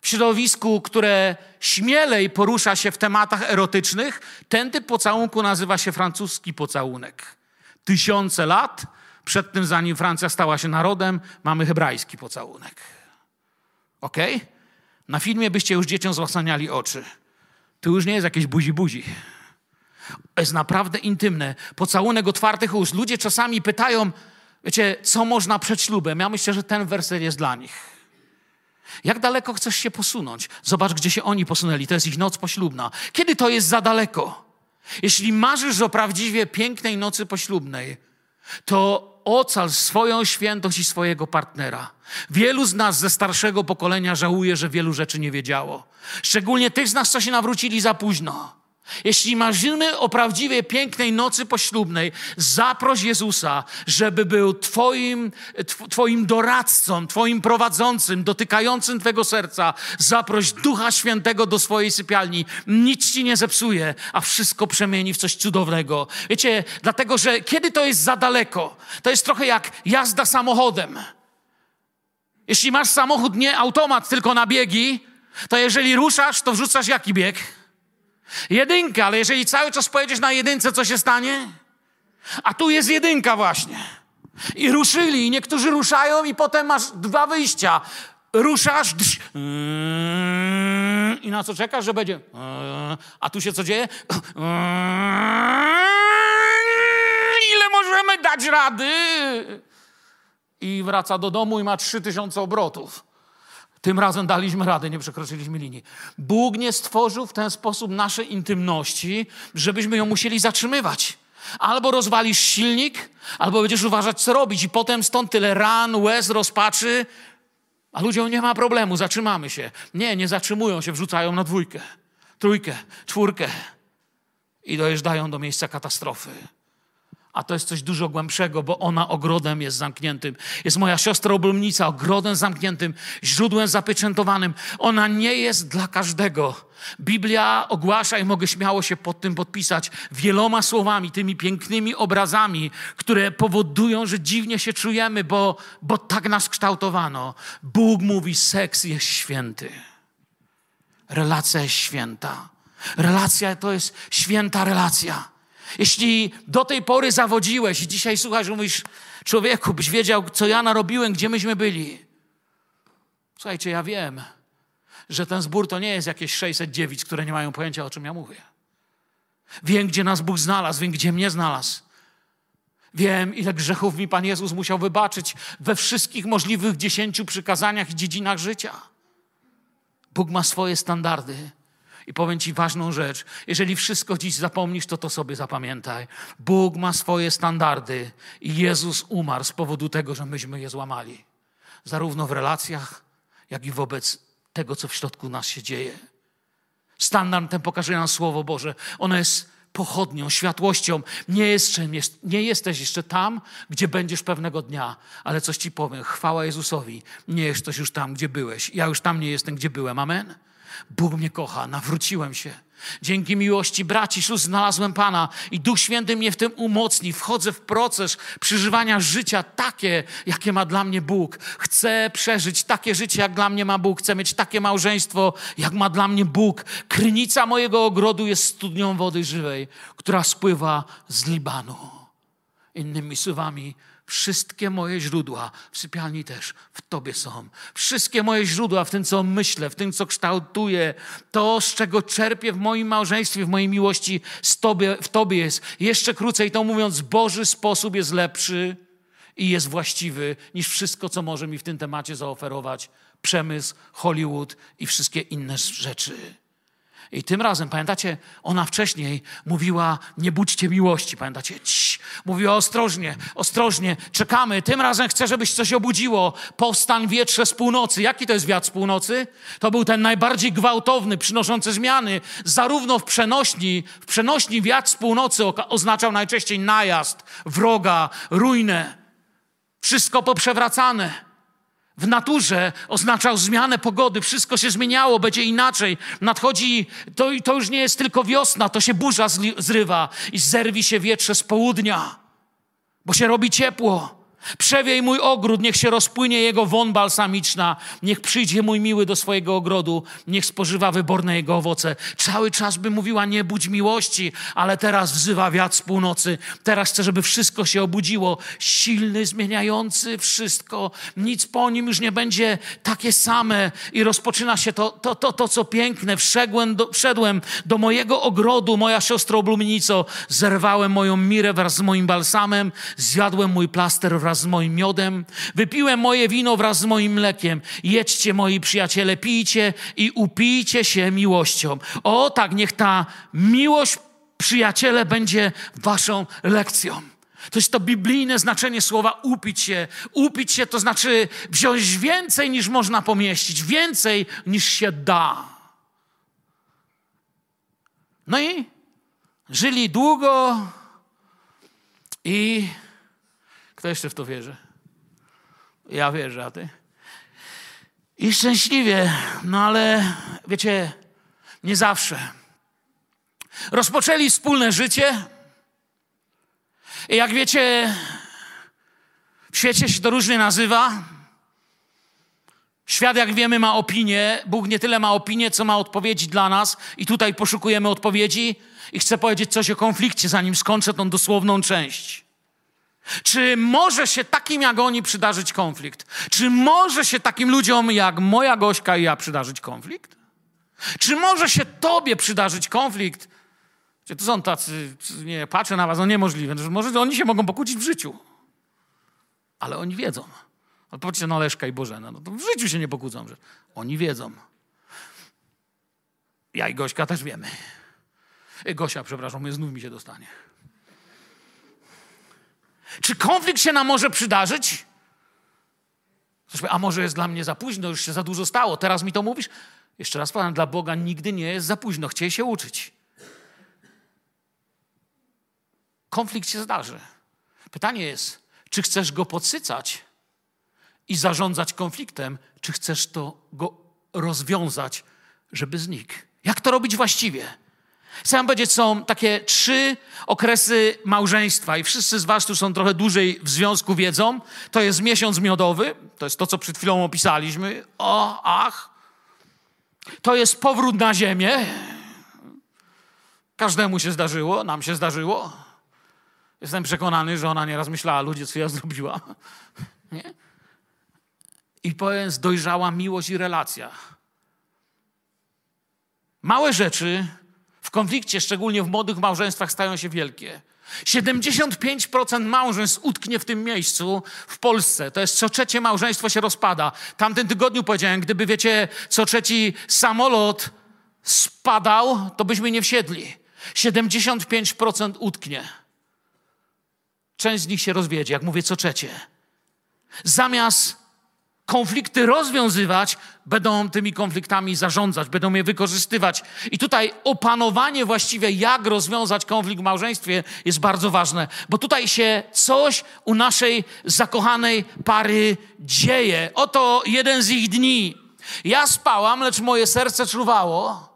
W środowisku, które śmielej porusza się w tematach erotycznych, ten typ pocałunku nazywa się francuski pocałunek. Tysiące lat przed tym, zanim Francja stała się narodem, mamy hebrajski pocałunek. Ok? Na filmie byście już dzieciom zasłaniali oczy. Tu już nie jest jakieś buzi-buzi. Jest naprawdę intymne. Pocałunek otwartych ust. Ludzie czasami pytają, wiecie, co można przed ślubem. Ja myślę, że ten werset jest dla nich. Jak daleko chcesz się posunąć? Zobacz, gdzie się oni posunęli. To jest ich noc poślubna. Kiedy to jest za daleko? Jeśli marzysz o prawdziwie pięknej nocy poślubnej, to ocal swoją świętość i swojego partnera. Wielu z nas ze starszego pokolenia żałuje, że wielu rzeczy nie wiedziało. Szczególnie tych z nas, co się nawrócili za późno. Jeśli marzymy o prawdziwej, pięknej nocy poślubnej, zaproś Jezusa, żeby był twoim, twoim doradcą, Twoim prowadzącym, dotykającym Twojego serca. Zaproś Ducha Świętego do swojej sypialni. Nic Ci nie zepsuje, a wszystko przemieni w coś cudownego. Wiecie, dlatego, że kiedy to jest za daleko, to jest trochę jak jazda samochodem. Jeśli masz samochód nie automat, tylko na biegi, to jeżeli ruszasz, to wrzucasz jaki bieg? Jedynka, ale jeżeli cały czas pojedziesz na jedynce, co się stanie? A tu jest jedynka właśnie. I ruszyli, i niektórzy ruszają, i potem masz dwa wyjścia. Ruszasz, drz, i na co czekasz, że będzie? A tu się co dzieje? Ile możemy dać rady? I wraca do domu i ma trzy tysiące obrotów. Tym razem daliśmy radę, nie przekroczyliśmy linii. Bóg nie stworzył w ten sposób naszej intymności, żebyśmy ją musieli zatrzymywać. Albo rozwalisz silnik, albo będziesz uważać, co robić, i potem stąd tyle ran, łez, rozpaczy. A ludziom nie ma problemu, zatrzymamy się. Nie, nie zatrzymują się, wrzucają na dwójkę, trójkę, czwórkę i dojeżdżają do miejsca katastrofy a to jest coś dużo głębszego, bo ona ogrodem jest zamkniętym. Jest moja siostra oblumnica, ogrodem zamkniętym, źródłem zapieczętowanym. Ona nie jest dla każdego. Biblia ogłasza i mogę śmiało się pod tym podpisać wieloma słowami, tymi pięknymi obrazami, które powodują, że dziwnie się czujemy, bo, bo tak nas kształtowano. Bóg mówi, seks jest święty. Relacja jest święta. Relacja to jest święta relacja. Jeśli do tej pory zawodziłeś i dzisiaj słuchasz, mówisz, człowieku, byś wiedział, co ja narobiłem, gdzie myśmy byli. Słuchajcie, ja wiem, że ten zbór to nie jest jakieś 600 dziewic, które nie mają pojęcia, o czym ja mówię. Wiem, gdzie nas Bóg znalazł, wiem, gdzie mnie znalazł. Wiem, ile grzechów mi Pan Jezus musiał wybaczyć we wszystkich możliwych dziesięciu przykazaniach i dziedzinach życia. Bóg ma swoje standardy. I powiem Ci ważną rzecz. Jeżeli wszystko dziś zapomnisz, to to sobie zapamiętaj. Bóg ma swoje standardy i Jezus umarł z powodu tego, że myśmy je złamali. Zarówno w relacjach, jak i wobec tego, co w środku nas się dzieje. Standard ten pokaże nam Słowo Boże. Ono jest pochodnią, światłością. Nie, jest, nie jesteś jeszcze tam, gdzie będziesz pewnego dnia, ale coś Ci powiem. Chwała Jezusowi. Nie jesteś już tam, gdzie byłeś. Ja już tam nie jestem, gdzie byłem. Amen? Bóg mnie kocha, nawróciłem się. Dzięki miłości braci sióstr znalazłem Pana i Duch Święty mnie w tym umocni. Wchodzę w proces przeżywania życia takie, jakie ma dla mnie Bóg. Chcę przeżyć takie życie, jak dla mnie ma Bóg. Chcę mieć takie małżeństwo, jak ma dla mnie Bóg. Krynica mojego ogrodu jest studnią wody żywej, która spływa z Libanu. Innymi słowami, Wszystkie moje źródła w sypialni też w Tobie są. Wszystkie moje źródła w tym, co myślę, w tym, co kształtuję, to, z czego czerpię w moim małżeństwie, w mojej miłości, z tobie, w Tobie jest. Jeszcze krócej to mówiąc, Boży sposób jest lepszy i jest właściwy niż wszystko, co może mi w tym temacie zaoferować przemysł, Hollywood i wszystkie inne rzeczy. I tym razem, pamiętacie, ona wcześniej mówiła, nie budźcie miłości, pamiętacie? Mówiła ostrożnie, ostrożnie, czekamy. Tym razem chcę, żebyś coś obudziło. Powstań wietrze z północy. Jaki to jest wiatr z północy? To był ten najbardziej gwałtowny, przynoszący zmiany. Zarówno w przenośni, w przenośni wiatr z północy oznaczał najczęściej najazd, wroga, ruinę. Wszystko poprzewracane w naturze oznaczał zmianę pogody, wszystko się zmieniało, będzie inaczej. Nadchodzi, to, to już nie jest tylko wiosna, to się burza zrywa i zerwi się wietrze z południa, bo się robi ciepło. Przewiej mój ogród, niech się rozpłynie jego won balsamiczna, niech przyjdzie mój miły do swojego ogrodu, niech spożywa wyborne jego owoce. Cały czas by mówiła, nie budź miłości, ale teraz wzywa wiatr z północy. Teraz chce, żeby wszystko się obudziło. Silny, zmieniający wszystko. Nic po nim już nie będzie takie same. I rozpoczyna się to, to, to, to co piękne. Wszedłem do, wszedłem do mojego ogrodu, moja siostro oblumienico. Zerwałem moją mirę wraz z moim balsamem, zjadłem mój plaster wraz wraz z moim miodem, wypiłem moje wino wraz z moim mlekiem. Jedźcie, moi przyjaciele, pijcie i upijcie się miłością. O tak, niech ta miłość, przyjaciele, będzie waszą lekcją. To jest to biblijne znaczenie słowa upić się. Upić się to znaczy wziąć więcej niż można pomieścić, więcej niż się da. No i żyli długo i kto jeszcze w to wierzy? Ja wierzę, a ty? I szczęśliwie, no ale wiecie, nie zawsze. Rozpoczęli wspólne życie. I jak wiecie, w świecie się to różnie nazywa. Świat, jak wiemy, ma opinię. Bóg nie tyle ma opinię, co ma odpowiedzi dla nas. I tutaj poszukujemy odpowiedzi. I chcę powiedzieć coś o konflikcie, zanim skończę tą dosłowną część. Czy może się takim jak oni przydarzyć konflikt? Czy może się takim ludziom jak moja Gośka i ja przydarzyć konflikt? Czy może się tobie przydarzyć konflikt? Czy to są tacy, nie, patrzę na was, no niemożliwe. Może oni się mogą pokłócić w życiu. Ale oni wiedzą. Odpowiedzcie na Leszka i Bożena. No to w życiu się nie pokłócą. Że oni wiedzą. Ja i Gośka też wiemy. Gosia, przepraszam, znów mi się dostanie. Czy konflikt się nam może przydarzyć? a może jest dla mnie za późno, już się za dużo stało, teraz mi to mówisz? Jeszcze raz powiem, dla Boga nigdy nie jest za późno, chciej się uczyć. Konflikt się zdarzy. Pytanie jest, czy chcesz go podsycać i zarządzać konfliktem, czy chcesz to go rozwiązać, żeby znikł? Jak to robić właściwie? Chcę wam powiedzieć, są takie trzy okresy małżeństwa i wszyscy z was, którzy są trochę dłużej w związku, wiedzą. To jest miesiąc miodowy, to jest to, co przed chwilą opisaliśmy. O, ach. To jest powrót na ziemię. Każdemu się zdarzyło, nam się zdarzyło. Jestem przekonany, że ona nieraz myślała, ludzie, co ja zrobiła. Nie? I powiem, dojrzała miłość i relacja. Małe rzeczy konflikcie, szczególnie w młodych małżeństwach, stają się wielkie. 75% małżeństw utknie w tym miejscu w Polsce. To jest co trzecie małżeństwo się rozpada. Tamtym tygodniu powiedziałem, gdyby wiecie, co trzeci samolot spadał, to byśmy nie wsiedli. 75% utknie. Część z nich się rozwiedzie, jak mówię, co trzecie. Zamiast konflikty rozwiązywać, będą tymi konfliktami zarządzać, będą je wykorzystywać. I tutaj opanowanie właściwie, jak rozwiązać konflikt w małżeństwie, jest bardzo ważne, bo tutaj się coś u naszej zakochanej pary dzieje. Oto jeden z ich dni. Ja spałam, lecz moje serce czuwało.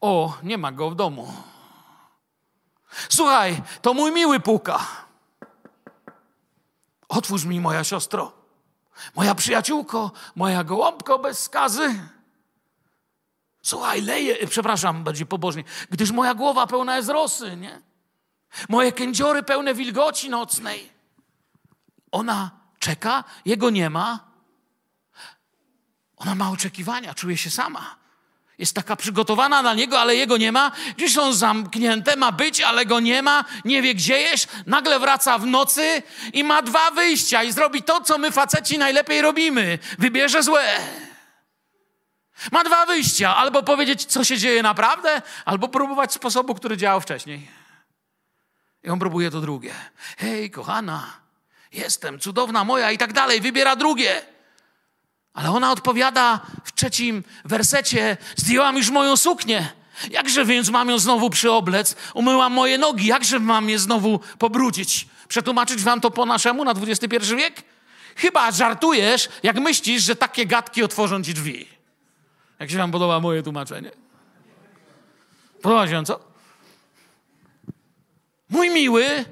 O, nie ma go w domu. Słuchaj, to mój miły puka. Otwórz mi, moja siostro. Moja przyjaciółko, moja gołąbko bez skazy. Słuchaj, leje, przepraszam, bardziej pobożnie, gdyż moja głowa pełna jest rosy, nie? Moje kędziory pełne wilgoci nocnej. Ona czeka, jego nie ma. Ona ma oczekiwania, czuje się sama. Jest taka przygotowana na niego, ale jego nie ma. Gdzieś są zamknięte, ma być, ale go nie ma. Nie wie, gdzie jest. Nagle wraca w nocy i ma dwa wyjścia i zrobi to, co my faceci najlepiej robimy. Wybierze złe. Ma dwa wyjścia. Albo powiedzieć, co się dzieje naprawdę, albo próbować sposobu, który działał wcześniej. I on próbuje to drugie. Hej, kochana, jestem cudowna moja i tak dalej. Wybiera drugie. Ale ona odpowiada w trzecim wersecie: Zdjęłam już moją suknię. Jakże więc mam ją znowu przyoblec? Umyłam moje nogi. Jakże mam je znowu pobrudzić? Przetłumaczyć wam to po naszemu na XXI wiek? Chyba żartujesz, jak myślisz, że takie gadki otworzą ci drzwi. Jak się wam podoba moje tłumaczenie? Podoba się co? Mój miły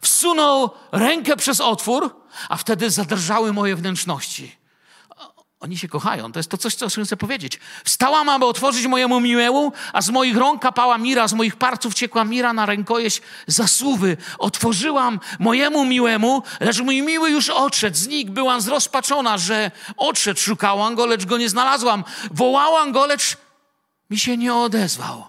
wsunął rękę przez otwór, a wtedy zadrżały moje wnętrzności. Oni się kochają. To jest to coś, co chcę powiedzieć. Wstałam, aby otworzyć mojemu miłemu, a z moich rąk kapała mira, z moich parców ciekła mira na rękojeść zasuwy. Otworzyłam mojemu miłemu, lecz mój miły już odszedł. Znikł. Byłam zrozpaczona, że odszedł. Szukałam go, lecz go nie znalazłam. Wołałam go, lecz mi się nie odezwał.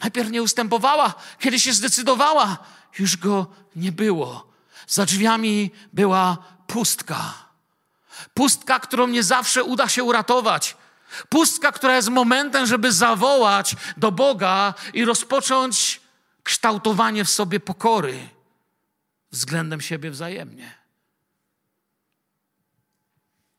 Najpierw nie ustępowała, kiedy się zdecydowała, już go nie było. Za drzwiami była pustka. Pustka, którą nie zawsze uda się uratować. Pustka, która jest momentem, żeby zawołać do Boga i rozpocząć kształtowanie w sobie pokory względem siebie wzajemnie.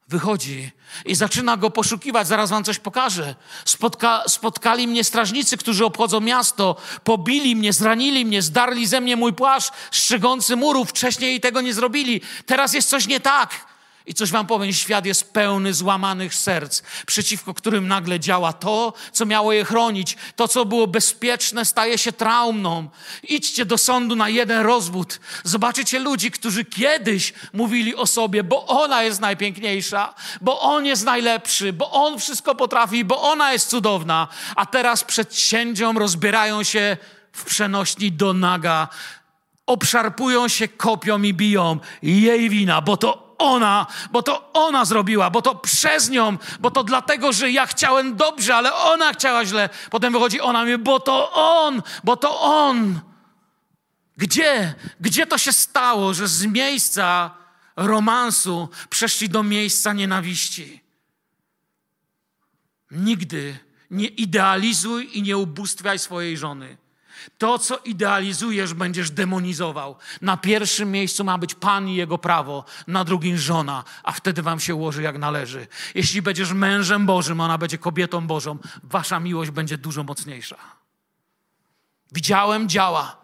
Wychodzi i zaczyna go poszukiwać. Zaraz wam coś pokażę. Spotka, spotkali mnie strażnicy, którzy obchodzą miasto. Pobili mnie, zranili mnie, zdarli ze mnie mój płaszcz strzegący murów. Wcześniej tego nie zrobili. Teraz jest coś nie tak. I coś wam powiem, świat jest pełny złamanych serc, przeciwko którym nagle działa to, co miało je chronić. To, co było bezpieczne, staje się traumną. Idźcie do sądu na jeden rozwód. Zobaczycie ludzi, którzy kiedyś mówili o sobie, bo ona jest najpiękniejsza, bo on jest najlepszy, bo on wszystko potrafi, bo ona jest cudowna. A teraz przed sędzią rozbierają się w przenośni do naga. Obszarpują się kopią i biją. Jej wina, bo to ona, bo to ona zrobiła, bo to przez nią, bo to dlatego, że ja chciałem dobrze, ale ona chciała źle. Potem wychodzi ona mi, bo to on, bo to on. Gdzie? Gdzie to się stało, że z miejsca romansu przeszli do miejsca nienawiści? Nigdy nie idealizuj i nie ubóstwiaj swojej żony. To, co idealizujesz, będziesz demonizował. Na pierwszym miejscu ma być Pan i Jego prawo, na drugim żona, a wtedy wam się ułoży jak należy. Jeśli będziesz mężem Bożym, ona będzie kobietą Bożą, wasza miłość będzie dużo mocniejsza. Widziałem, działa.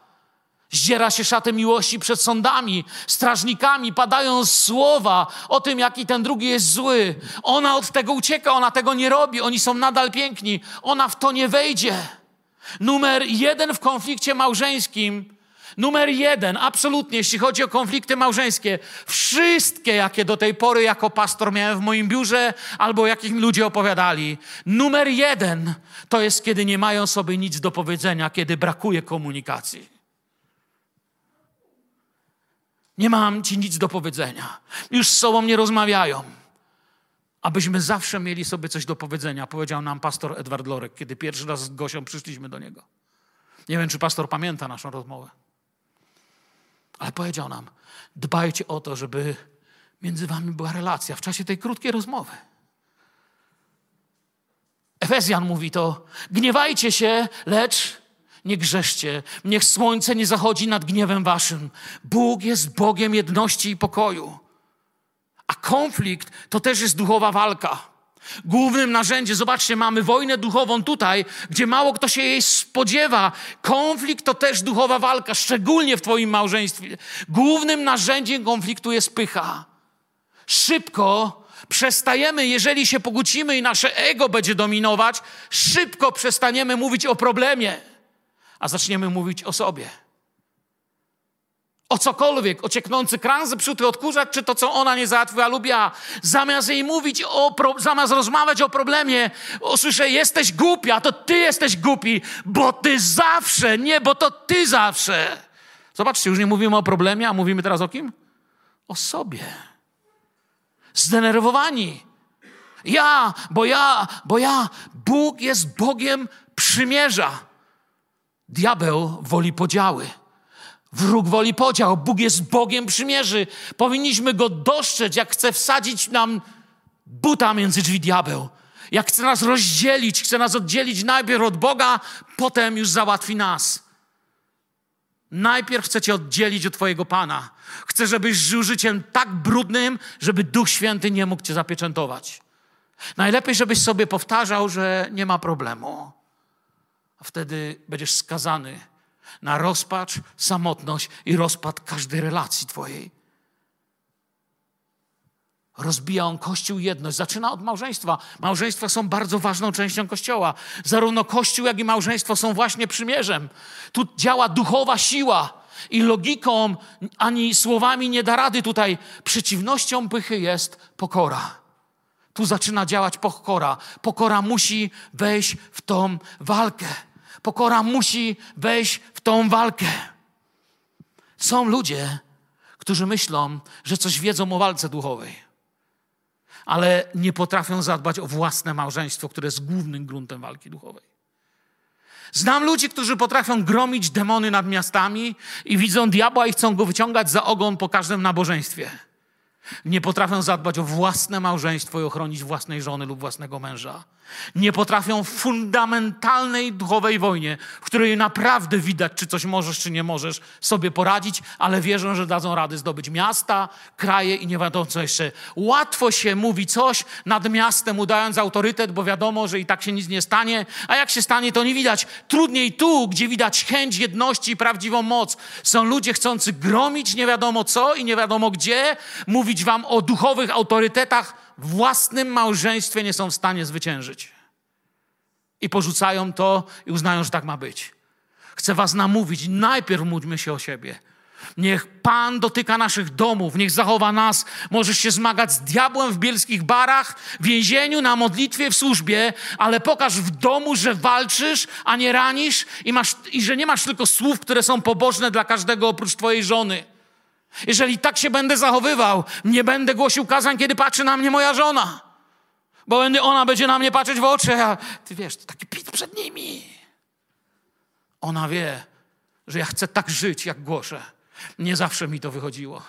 Zdziera się szatę miłości przed sądami, strażnikami, padają słowa o tym, jaki ten drugi jest zły. Ona od tego ucieka, ona tego nie robi, oni są nadal piękni, ona w to nie wejdzie. Numer jeden w konflikcie małżeńskim, numer jeden, absolutnie, jeśli chodzi o konflikty małżeńskie, wszystkie, jakie do tej pory jako pastor miałem w moim biurze, albo jakich mi ludzie opowiadali, numer jeden to jest, kiedy nie mają sobie nic do powiedzenia, kiedy brakuje komunikacji. Nie mam ci nic do powiedzenia. Już z sobą nie rozmawiają abyśmy zawsze mieli sobie coś do powiedzenia, powiedział nam pastor Edward Lorek, kiedy pierwszy raz z Gosią przyszliśmy do niego. Nie wiem, czy pastor pamięta naszą rozmowę, ale powiedział nam: dbajcie o to, żeby między wami była relacja w czasie tej krótkiej rozmowy. Efezjan mówi to: gniewajcie się, lecz nie grzeszcie. Niech słońce nie zachodzi nad gniewem waszym. Bóg jest Bogiem jedności i pokoju. A konflikt to też jest duchowa walka. Głównym narzędziem, zobaczcie, mamy wojnę duchową tutaj, gdzie mało kto się jej spodziewa. Konflikt to też duchowa walka, szczególnie w Twoim małżeństwie. Głównym narzędziem konfliktu jest pycha. Szybko przestajemy, jeżeli się pogócimy i nasze ego będzie dominować, szybko przestaniemy mówić o problemie, a zaczniemy mówić o sobie o cokolwiek, o cieknący kran zepsuty odkurzacz, czy to, co ona nie załatwiła lub. Zamiast jej mówić o, pro, zamiast rozmawiać o problemie, usłyszę, jesteś głupia, to ty jesteś głupi, bo ty zawsze, nie, bo to ty zawsze. Zobaczcie, już nie mówimy o problemie, a mówimy teraz o kim? O sobie. Zdenerwowani. Ja, bo ja, bo ja. Bóg jest Bogiem przymierza. Diabeł woli podziały. Wróg woli podział. Bóg jest Bogiem przymierzy. Powinniśmy go dostrzec, jak chce wsadzić nam buta między drzwi diabeł. Jak chce nas rozdzielić, chce nas oddzielić najpierw od Boga, potem już załatwi nas. Najpierw chce cię oddzielić od Twojego Pana. Chce, żebyś żył życiem tak brudnym, żeby Duch Święty nie mógł cię zapieczętować. Najlepiej, żebyś sobie powtarzał, że nie ma problemu. A wtedy będziesz skazany na rozpacz, samotność i rozpad każdej relacji Twojej. Rozbija on Kościół jedność. Zaczyna od małżeństwa. Małżeństwa są bardzo ważną częścią Kościoła. Zarówno Kościół, jak i małżeństwo są właśnie przymierzem. Tu działa duchowa siła i logiką ani słowami nie da rady tutaj. Przeciwnością pychy jest pokora. Tu zaczyna działać pokora. Pokora musi wejść w tą walkę. Pokora musi wejść w tą walkę. Są ludzie, którzy myślą, że coś wiedzą o walce duchowej ale nie potrafią zadbać o własne małżeństwo, które jest głównym gruntem walki duchowej. Znam ludzi, którzy potrafią gromić demony nad miastami i widzą diabła i chcą go wyciągać za ogon po każdym nabożeństwie nie potrafią zadbać o własne małżeństwo i ochronić własnej żony lub własnego męża. Nie potrafią w fundamentalnej duchowej wojnie, w której naprawdę widać, czy coś możesz, czy nie możesz sobie poradzić, ale wierzą, że dadzą rady zdobyć miasta, kraje i nie wiadomo co jeszcze. Łatwo się mówi coś nad miastem, udając autorytet, bo wiadomo, że i tak się nic nie stanie, a jak się stanie, to nie widać. Trudniej tu, gdzie widać chęć jedności i prawdziwą moc. Są ludzie chcący gromić nie wiadomo co i nie wiadomo gdzie, mówić wam o duchowych autorytetach, własnym małżeństwie nie są w stanie zwyciężyć. I porzucają to i uznają, że tak ma być. Chcę was namówić, najpierw módlmy się o siebie. Niech Pan dotyka naszych domów, niech zachowa nas. Możesz się zmagać z diabłem w bielskich barach, w więzieniu, na modlitwie, w służbie, ale pokaż w domu, że walczysz, a nie ranisz i, masz, i że nie masz tylko słów, które są pobożne dla każdego oprócz Twojej żony. Jeżeli tak się będę zachowywał, nie będę głosił kazań, kiedy patrzy na mnie moja żona. Bo ona będzie na mnie patrzeć w oczy, a ty wiesz, to taki pit przed nimi. Ona wie, że ja chcę tak żyć, jak głoszę. Nie zawsze mi to wychodziło.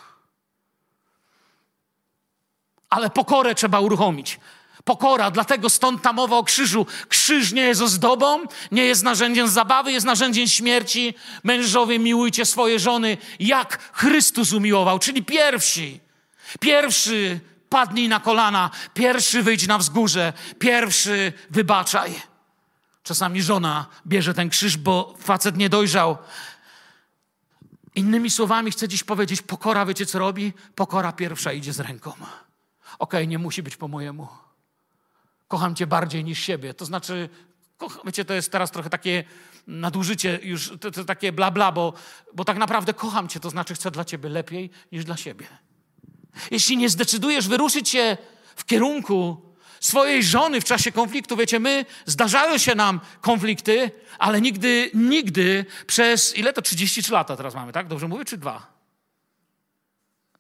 Ale pokorę trzeba uruchomić. Pokora, dlatego stąd ta mowa o krzyżu. Krzyż nie jest ozdobą, nie jest narzędziem zabawy, jest narzędziem śmierci. Mężowie, miłujcie swoje żony, jak Chrystus umiłował, czyli pierwsi. Pierwszy padnij na kolana, pierwszy wyjdź na wzgórze, pierwszy wybaczaj. Czasami żona bierze ten krzyż, bo facet nie dojrzał. Innymi słowami chcę dziś powiedzieć, pokora, wiecie co robi? Pokora pierwsza idzie z ręką. Okej, okay, nie musi być po mojemu kocham cię bardziej niż siebie. To znaczy, kocham, wiecie, to jest teraz trochę takie nadużycie, już to, to takie bla bla, bo, bo tak naprawdę kocham cię, to znaczy chcę dla ciebie lepiej niż dla siebie. Jeśli nie zdecydujesz wyruszyć się w kierunku swojej żony w czasie konfliktu, wiecie, my, zdarzają się nam konflikty, ale nigdy, nigdy przez, ile to, 33 lata teraz mamy, tak? Dobrze mówię, czy dwa?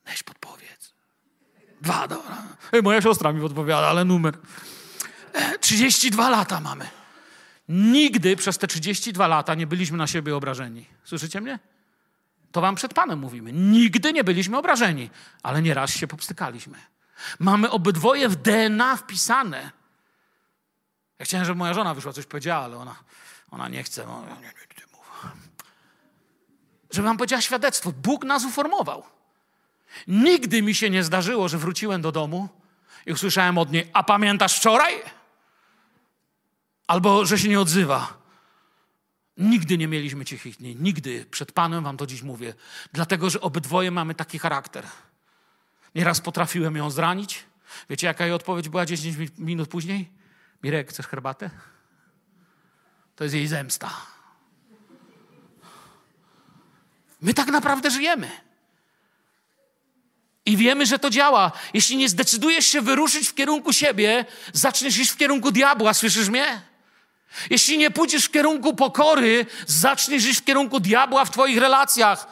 Weź podpowiedz. Dwa, dobra. Ej, moja siostra mi podpowiada, ale numer. 32 lata mamy. Nigdy przez te 32 lata nie byliśmy na siebie obrażeni. Słyszycie mnie? To wam przed Panem mówimy. Nigdy nie byliśmy obrażeni, ale nieraz się popstykaliśmy. Mamy obydwoje w DNA wpisane. Ja chciałem, żeby moja żona wyszła, coś powiedziała, ale ona, ona nie chce. Nie, nie, nie. Żeby wam powiedziała świadectwo. Bóg nas uformował. Nigdy mi się nie zdarzyło, że wróciłem do domu i usłyszałem od niej, a pamiętasz wczoraj? Albo, że się nie odzywa. Nigdy nie mieliśmy cichych dni. Nigdy. Przed Panem wam to dziś mówię. Dlatego, że obydwoje mamy taki charakter. Nieraz potrafiłem ją zranić. Wiecie, jaka jej odpowiedź była 10 minut później? Mirek, chcesz herbatę? To jest jej zemsta. My tak naprawdę żyjemy. I wiemy, że to działa. Jeśli nie zdecydujesz się wyruszyć w kierunku siebie, zaczniesz iść w kierunku diabła, słyszysz mnie? Jeśli nie pójdziesz w kierunku pokory, zaczniesz iść w kierunku diabła w Twoich relacjach.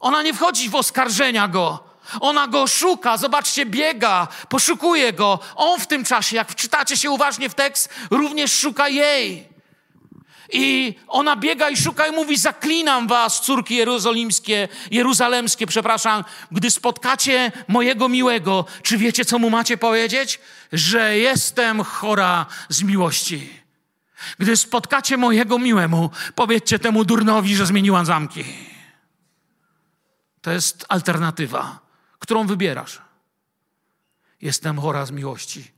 Ona nie wchodzi w oskarżenia go, Ona go szuka, zobaczcie, biega, poszukuje go. On w tym czasie, jak wczytacie się uważnie w tekst, również szuka jej. I ona biega i szuka i mówi: Zaklinam was, córki jerozolimskie, jeruzalemskie, przepraszam, gdy spotkacie mojego miłego. Czy wiecie, co mu macie powiedzieć? Że jestem chora z miłości. Gdy spotkacie mojego miłemu, powiedzcie temu durnowi, że zmieniłam zamki. To jest alternatywa, którą wybierasz. Jestem chora z miłości.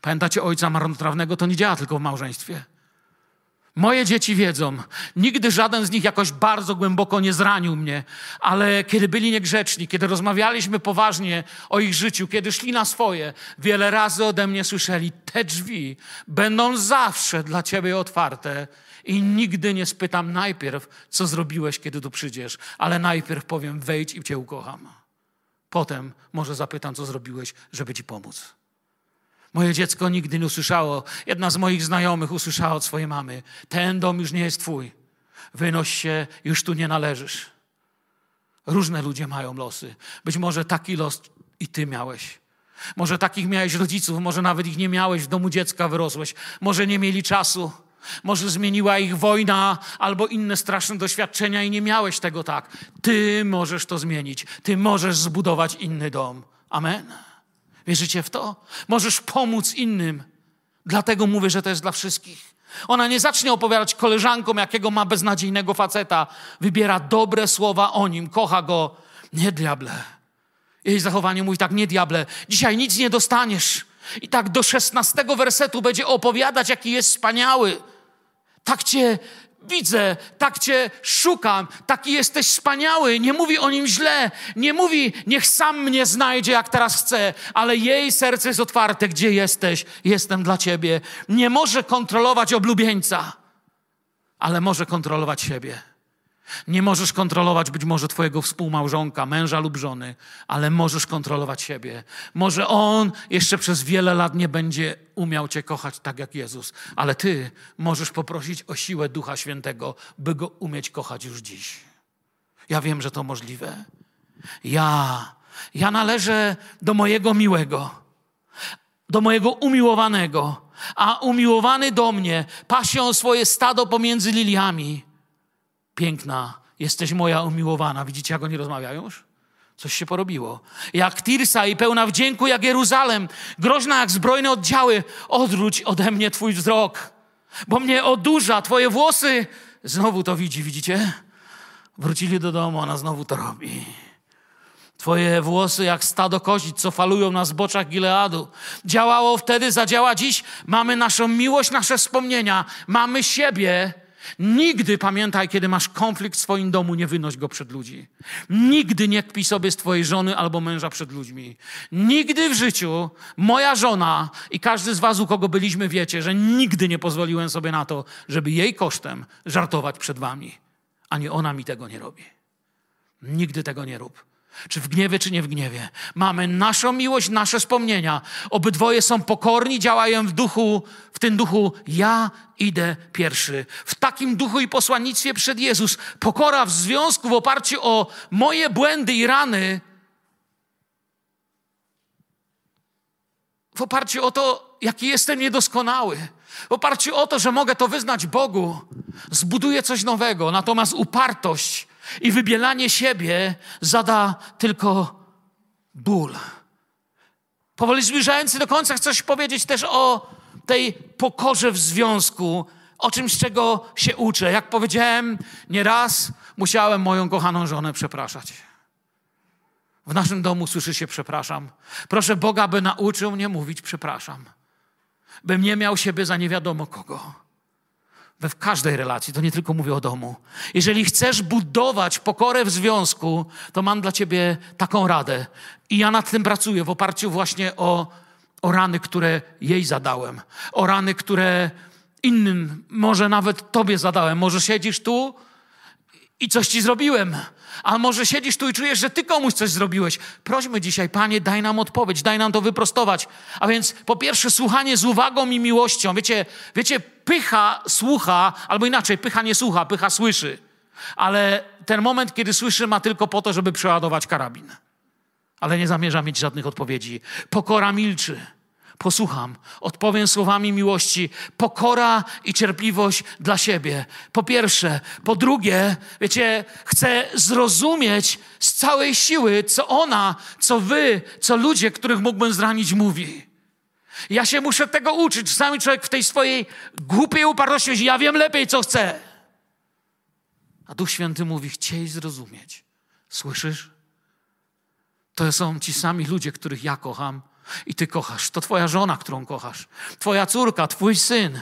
Pamiętacie ojca marnotrawnego? To nie działa tylko w małżeństwie. Moje dzieci wiedzą, nigdy żaden z nich jakoś bardzo głęboko nie zranił mnie, ale kiedy byli niegrzeczni, kiedy rozmawialiśmy poważnie o ich życiu, kiedy szli na swoje, wiele razy ode mnie słyszeli: Te drzwi będą zawsze dla ciebie otwarte i nigdy nie spytam najpierw, co zrobiłeś, kiedy tu przyjdziesz, ale najpierw powiem: Wejdź i cię ukocham. Potem może zapytam, co zrobiłeś, żeby ci pomóc. Moje dziecko nigdy nie usłyszało, jedna z moich znajomych usłyszała od swojej mamy: Ten dom już nie jest twój. Wynoś się, już tu nie należysz. Różne ludzie mają losy. Być może taki los i ty miałeś. Może takich miałeś rodziców, może nawet ich nie miałeś, w domu dziecka wyrosłeś. Może nie mieli czasu. Może zmieniła ich wojna albo inne straszne doświadczenia i nie miałeś tego tak. Ty możesz to zmienić. Ty możesz zbudować inny dom. Amen. Wierzycie w to? Możesz pomóc innym. Dlatego mówię, że to jest dla wszystkich. Ona nie zacznie opowiadać koleżankom, jakiego ma beznadziejnego faceta. Wybiera dobre słowa o nim, kocha go. Nie, diable. Jej zachowanie mówi tak, nie, diable, dzisiaj nic nie dostaniesz. I tak do szesnastego wersetu będzie opowiadać, jaki jest wspaniały. Tak cię widzę, tak Cię szukam, taki jesteś wspaniały. Nie mówi o nim źle, nie mówi, niech sam mnie znajdzie, jak teraz chce, ale jej serce jest otwarte, gdzie jesteś, jestem dla Ciebie. Nie może kontrolować oblubieńca, ale może kontrolować siebie. Nie możesz kontrolować być może Twojego współmałżonka, męża lub żony, ale możesz kontrolować siebie. Może on jeszcze przez wiele lat nie będzie umiał Cię kochać tak jak Jezus, ale Ty możesz poprosić o siłę Ducha Świętego, by go umieć kochać już dziś. Ja wiem, że to możliwe. Ja, ja należę do mojego miłego, do mojego umiłowanego, a umiłowany do mnie pasią swoje stado pomiędzy liliami piękna, jesteś moja umiłowana. Widzicie, jak oni rozmawiają już? Coś się porobiło. Jak Tirsa i pełna wdzięku jak Jeruzalem, groźna jak zbrojne oddziały, odwróć ode mnie twój wzrok, bo mnie odurza, twoje włosy. Znowu to widzi, widzicie? Wrócili do domu, ona znowu to robi. Twoje włosy jak stado kozic, co falują na zboczach Gileadu. Działało wtedy, zadziała dziś. Mamy naszą miłość, nasze wspomnienia. Mamy siebie Nigdy pamiętaj, kiedy masz konflikt w swoim domu, nie wynoś go przed ludzi. Nigdy nie kpi sobie z twojej żony albo męża przed ludźmi. Nigdy w życiu moja żona i każdy z was, u kogo byliśmy, wiecie, że nigdy nie pozwoliłem sobie na to, żeby jej kosztem żartować przed wami. Ani ona mi tego nie robi. Nigdy tego nie rób. Czy w gniewie, czy nie w gniewie. Mamy naszą miłość, nasze wspomnienia. Obydwoje są pokorni, działają w duchu, w tym duchu ja idę pierwszy. W takim duchu i posłannictwie przed Jezus. Pokora w związku w oparciu o moje błędy i rany. W oparciu o to, jaki jestem niedoskonały. W oparciu o to, że mogę to wyznać Bogu. Zbuduję coś nowego. Natomiast upartość i wybielanie siebie zada tylko ból. Powoli zbliżając się do końca, chcę coś powiedzieć też o tej pokorze w związku, o czymś, czego się uczę. Jak powiedziałem, nieraz musiałem moją kochaną żonę przepraszać. W naszym domu słyszy się przepraszam. Proszę Boga, by nauczył mnie mówić przepraszam. Bym nie miał siebie za nie wiadomo kogo w każdej relacji, to nie tylko mówię o domu. Jeżeli chcesz budować pokorę w związku, to mam dla ciebie taką radę. I ja nad tym pracuję w oparciu właśnie o, o rany, które jej zadałem, o rany, które innym, może nawet tobie zadałem. Może siedzisz tu i coś ci zrobiłem. A może siedzisz tu i czujesz, że ty komuś coś zrobiłeś. Prośmy dzisiaj, Panie, daj nam odpowiedź, daj nam to wyprostować. A więc po pierwsze słuchanie z uwagą i miłością. Wiecie, wiecie pycha słucha, albo inaczej, pycha nie słucha, pycha słyszy. Ale ten moment, kiedy słyszy, ma tylko po to, żeby przeładować karabin. ale nie zamierzam mieć żadnych odpowiedzi. Pokora milczy. Posłucham, odpowiem słowami miłości, pokora i cierpliwość dla siebie. Po pierwsze. Po drugie, wiecie, chcę zrozumieć z całej siły, co ona, co wy, co ludzie, których mógłbym zranić, mówi. Ja się muszę tego uczyć. Czasami człowiek w tej swojej głupiej upartości mówi, ja wiem lepiej, co chcę. A Duch Święty mówi, chciej zrozumieć. Słyszysz? To są ci sami ludzie, których ja kocham i ty kochasz. To twoja żona, którą kochasz. Twoja córka, twój syn.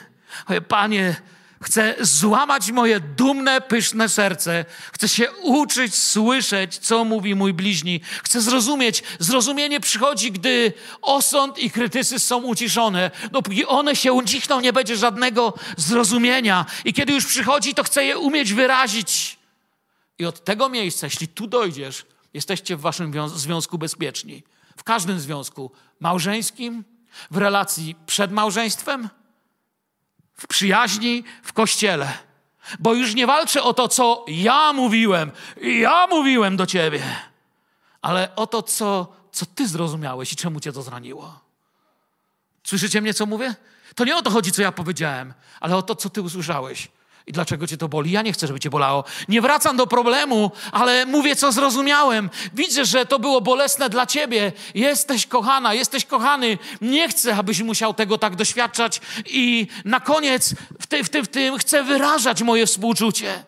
Panie, chcę złamać moje dumne, pyszne serce. Chcę się uczyć, słyszeć, co mówi mój bliźni. Chcę zrozumieć. Zrozumienie przychodzi, gdy osąd i krytycy są uciszone. Dopóki one się ucichną, nie będzie żadnego zrozumienia. I kiedy już przychodzi, to chcę je umieć wyrazić. I od tego miejsca, jeśli tu dojdziesz, jesteście w waszym związku bezpieczni. W każdym związku małżeńskim, w relacji przed małżeństwem, w przyjaźni, w kościele. Bo już nie walczę o to, co ja mówiłem, ja mówiłem do ciebie, ale o to, co, co ty zrozumiałeś i czemu cię to zraniło. Słyszycie mnie, co mówię? To nie o to chodzi, co ja powiedziałem, ale o to, co ty usłyszałeś i dlaczego cię to boli. Ja nie chcę, żeby cię bolało. Nie wracam do problemu, ale mówię, co zrozumiałem. Widzę, że to było bolesne dla ciebie. Jesteś kochana, jesteś kochany. Nie chcę, abyś musiał tego tak doświadczać. I na koniec w, ty, w, ty, w tym chcę wyrażać moje współczucie.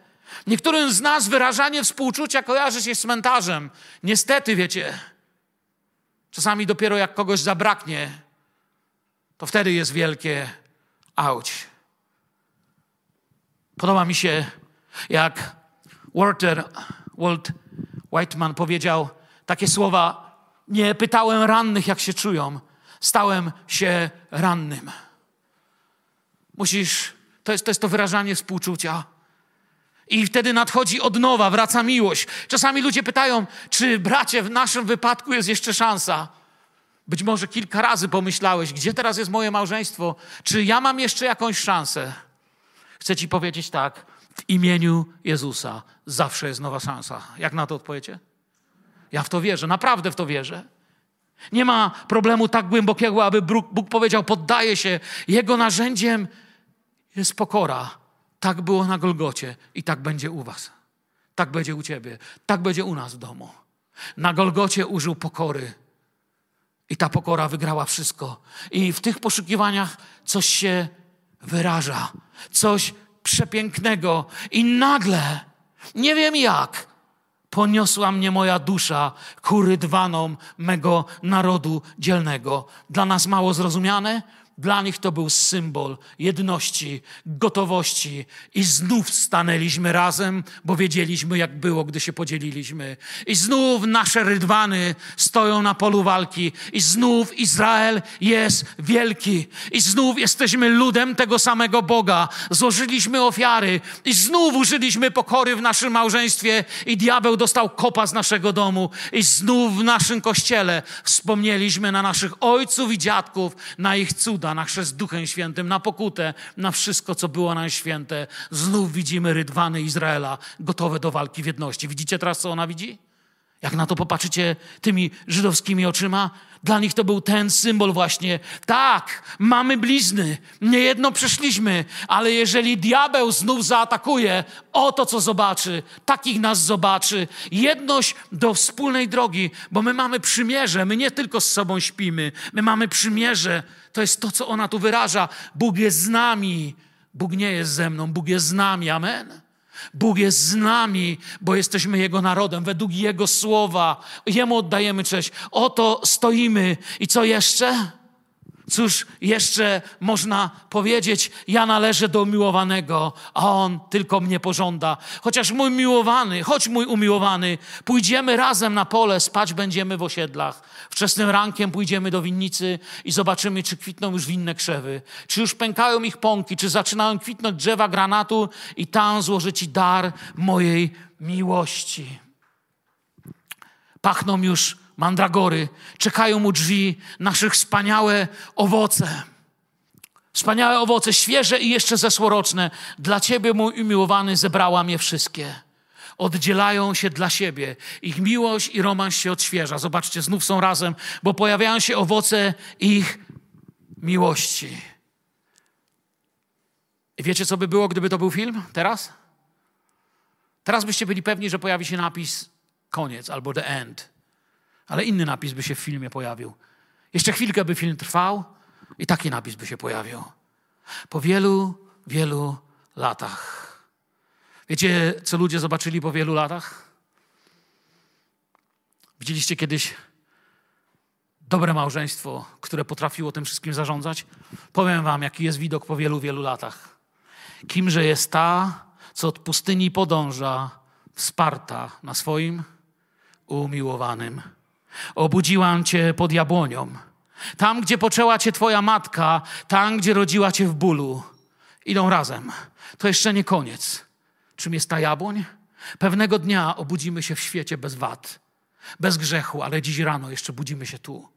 Niektórym z nas wyrażanie współczucia kojarzy się z cmentarzem. Niestety, wiecie, czasami dopiero jak kogoś zabraknie, to wtedy jest wielkie auć. Podoba mi się, jak Walter, Walt Whiteman powiedział takie słowa: Nie pytałem rannych, jak się czują, stałem się rannym. Musisz, to jest to, jest to wyrażanie współczucia. I wtedy nadchodzi od nowa, wraca miłość. Czasami ludzie pytają, czy bracie, w naszym wypadku jest jeszcze szansa. Być może kilka razy pomyślałeś, gdzie teraz jest moje małżeństwo? Czy ja mam jeszcze jakąś szansę? Chcę ci powiedzieć tak, w imieniu Jezusa zawsze jest nowa szansa. Jak na to odpowiecie? Ja w to wierzę, naprawdę w to wierzę. Nie ma problemu tak głębokiego, aby Bóg powiedział, poddaje się. Jego narzędziem jest pokora. Tak było na Golgocie i tak będzie u was. Tak będzie u ciebie. Tak będzie u nas w domu. Na Golgocie użył pokory. I ta pokora wygrała wszystko. I w tych poszukiwaniach coś się wyraża coś przepięknego. I nagle, nie wiem jak, poniosła mnie moja dusza ku rydwanom mego narodu dzielnego. Dla nas mało zrozumiane, dla nich to był symbol jedności, gotowości i znów stanęliśmy razem, bo wiedzieliśmy, jak było, gdy się podzieliliśmy. I znów nasze rydwany stoją na polu walki, i znów Izrael jest wielki, i znów jesteśmy ludem tego samego Boga. Złożyliśmy ofiary, i znów użyliśmy pokory w naszym małżeństwie, i diabeł dostał kopa z naszego domu, i znów w naszym kościele wspomnieliśmy na naszych ojców i dziadków, na ich cuda na chrzest Duchem Świętym, na pokutę, na wszystko, co było nam święte. Znów widzimy rydwany Izraela gotowe do walki w jedności. Widzicie teraz, co ona widzi? Jak na to popatrzycie tymi żydowskimi oczyma, dla nich to był ten symbol właśnie. Tak, mamy blizny, niejedno przeszliśmy, ale jeżeli diabeł znów zaatakuje, oto co zobaczy, takich nas zobaczy. Jedność do wspólnej drogi, bo my mamy przymierze, my nie tylko z sobą śpimy, my mamy przymierze. To jest to, co ona tu wyraża. Bóg jest z nami. Bóg nie jest ze mną, Bóg jest z nami. Amen. Bóg jest z nami, bo jesteśmy Jego narodem, według Jego słowa. Jemu oddajemy cześć. Oto stoimy. I co jeszcze? Cóż jeszcze można powiedzieć? Ja należę do umiłowanego, a on tylko mnie pożąda. Chociaż mój miłowany, choć mój umiłowany, pójdziemy razem na pole, spać będziemy w osiedlach. Wczesnym rankiem pójdziemy do winnicy i zobaczymy, czy kwitną już winne krzewy, czy już pękają ich pąki, czy zaczynają kwitnąć drzewa granatu i tam złożę Ci dar mojej miłości. Pachną już mandragory, czekają u drzwi naszych wspaniałe owoce. Wspaniałe owoce, świeże i jeszcze zesłoroczne. Dla Ciebie, mój umiłowany, zebrałam je wszystkie. oddzielają się dla siebie. Ich miłość i romans się odświeża. Zobaczcie, znów są razem, bo pojawiają się owoce ich miłości. I wiecie, co by było, gdyby to był film teraz? Teraz byście byli pewni, że pojawi się napis koniec albo the end. Ale inny napis by się w filmie pojawił. Jeszcze chwilkę by film trwał i taki napis by się pojawił. Po wielu, wielu latach. Wiecie, co ludzie zobaczyli po wielu latach? Widzieliście kiedyś dobre małżeństwo, które potrafiło tym wszystkim zarządzać? Powiem wam, jaki jest widok po wielu, wielu latach. Kimże jest ta, co od pustyni podąża, wsparta na swoim umiłowanym. Obudziłam cię pod jabłonią. Tam, gdzie poczęła cię twoja matka, tam, gdzie rodziła cię w bólu. Idą razem. To jeszcze nie koniec. Czym jest ta jabłoń? Pewnego dnia obudzimy się w świecie bez wad, bez grzechu, ale dziś rano jeszcze budzimy się tu.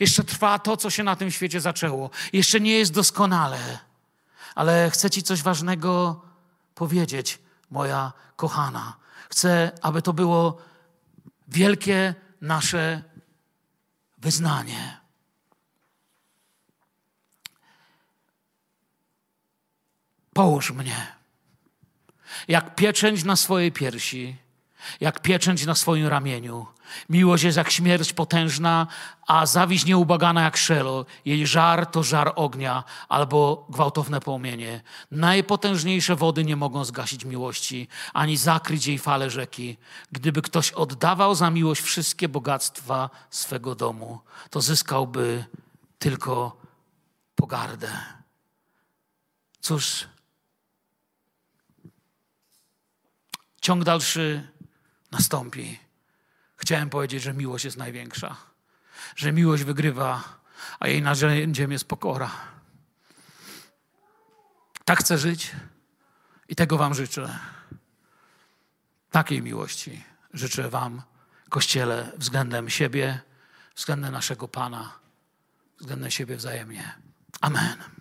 Jeszcze trwa to, co się na tym świecie zaczęło. Jeszcze nie jest doskonale, ale chcę Ci coś ważnego powiedzieć, moja kochana. Chcę, aby to było wielkie nasze wyznanie. Połóż mnie jak pieczęć na swojej piersi, jak pieczęć na swoim ramieniu. Miłość jest jak śmierć potężna, a zawiść nieubagana jak szelo. Jej żar to żar ognia albo gwałtowne płomienie. Najpotężniejsze wody nie mogą zgasić miłości, ani zakryć jej fale rzeki. Gdyby ktoś oddawał za miłość wszystkie bogactwa swego domu, to zyskałby tylko pogardę. Cóż, ciąg dalszy nastąpi. Chciałem powiedzieć, że miłość jest największa, że miłość wygrywa, a jej narzędziem jest pokora. Tak chcę żyć i tego Wam życzę. Takiej miłości życzę Wam, Kościele, względem siebie, względem naszego Pana, względem siebie wzajemnie. Amen.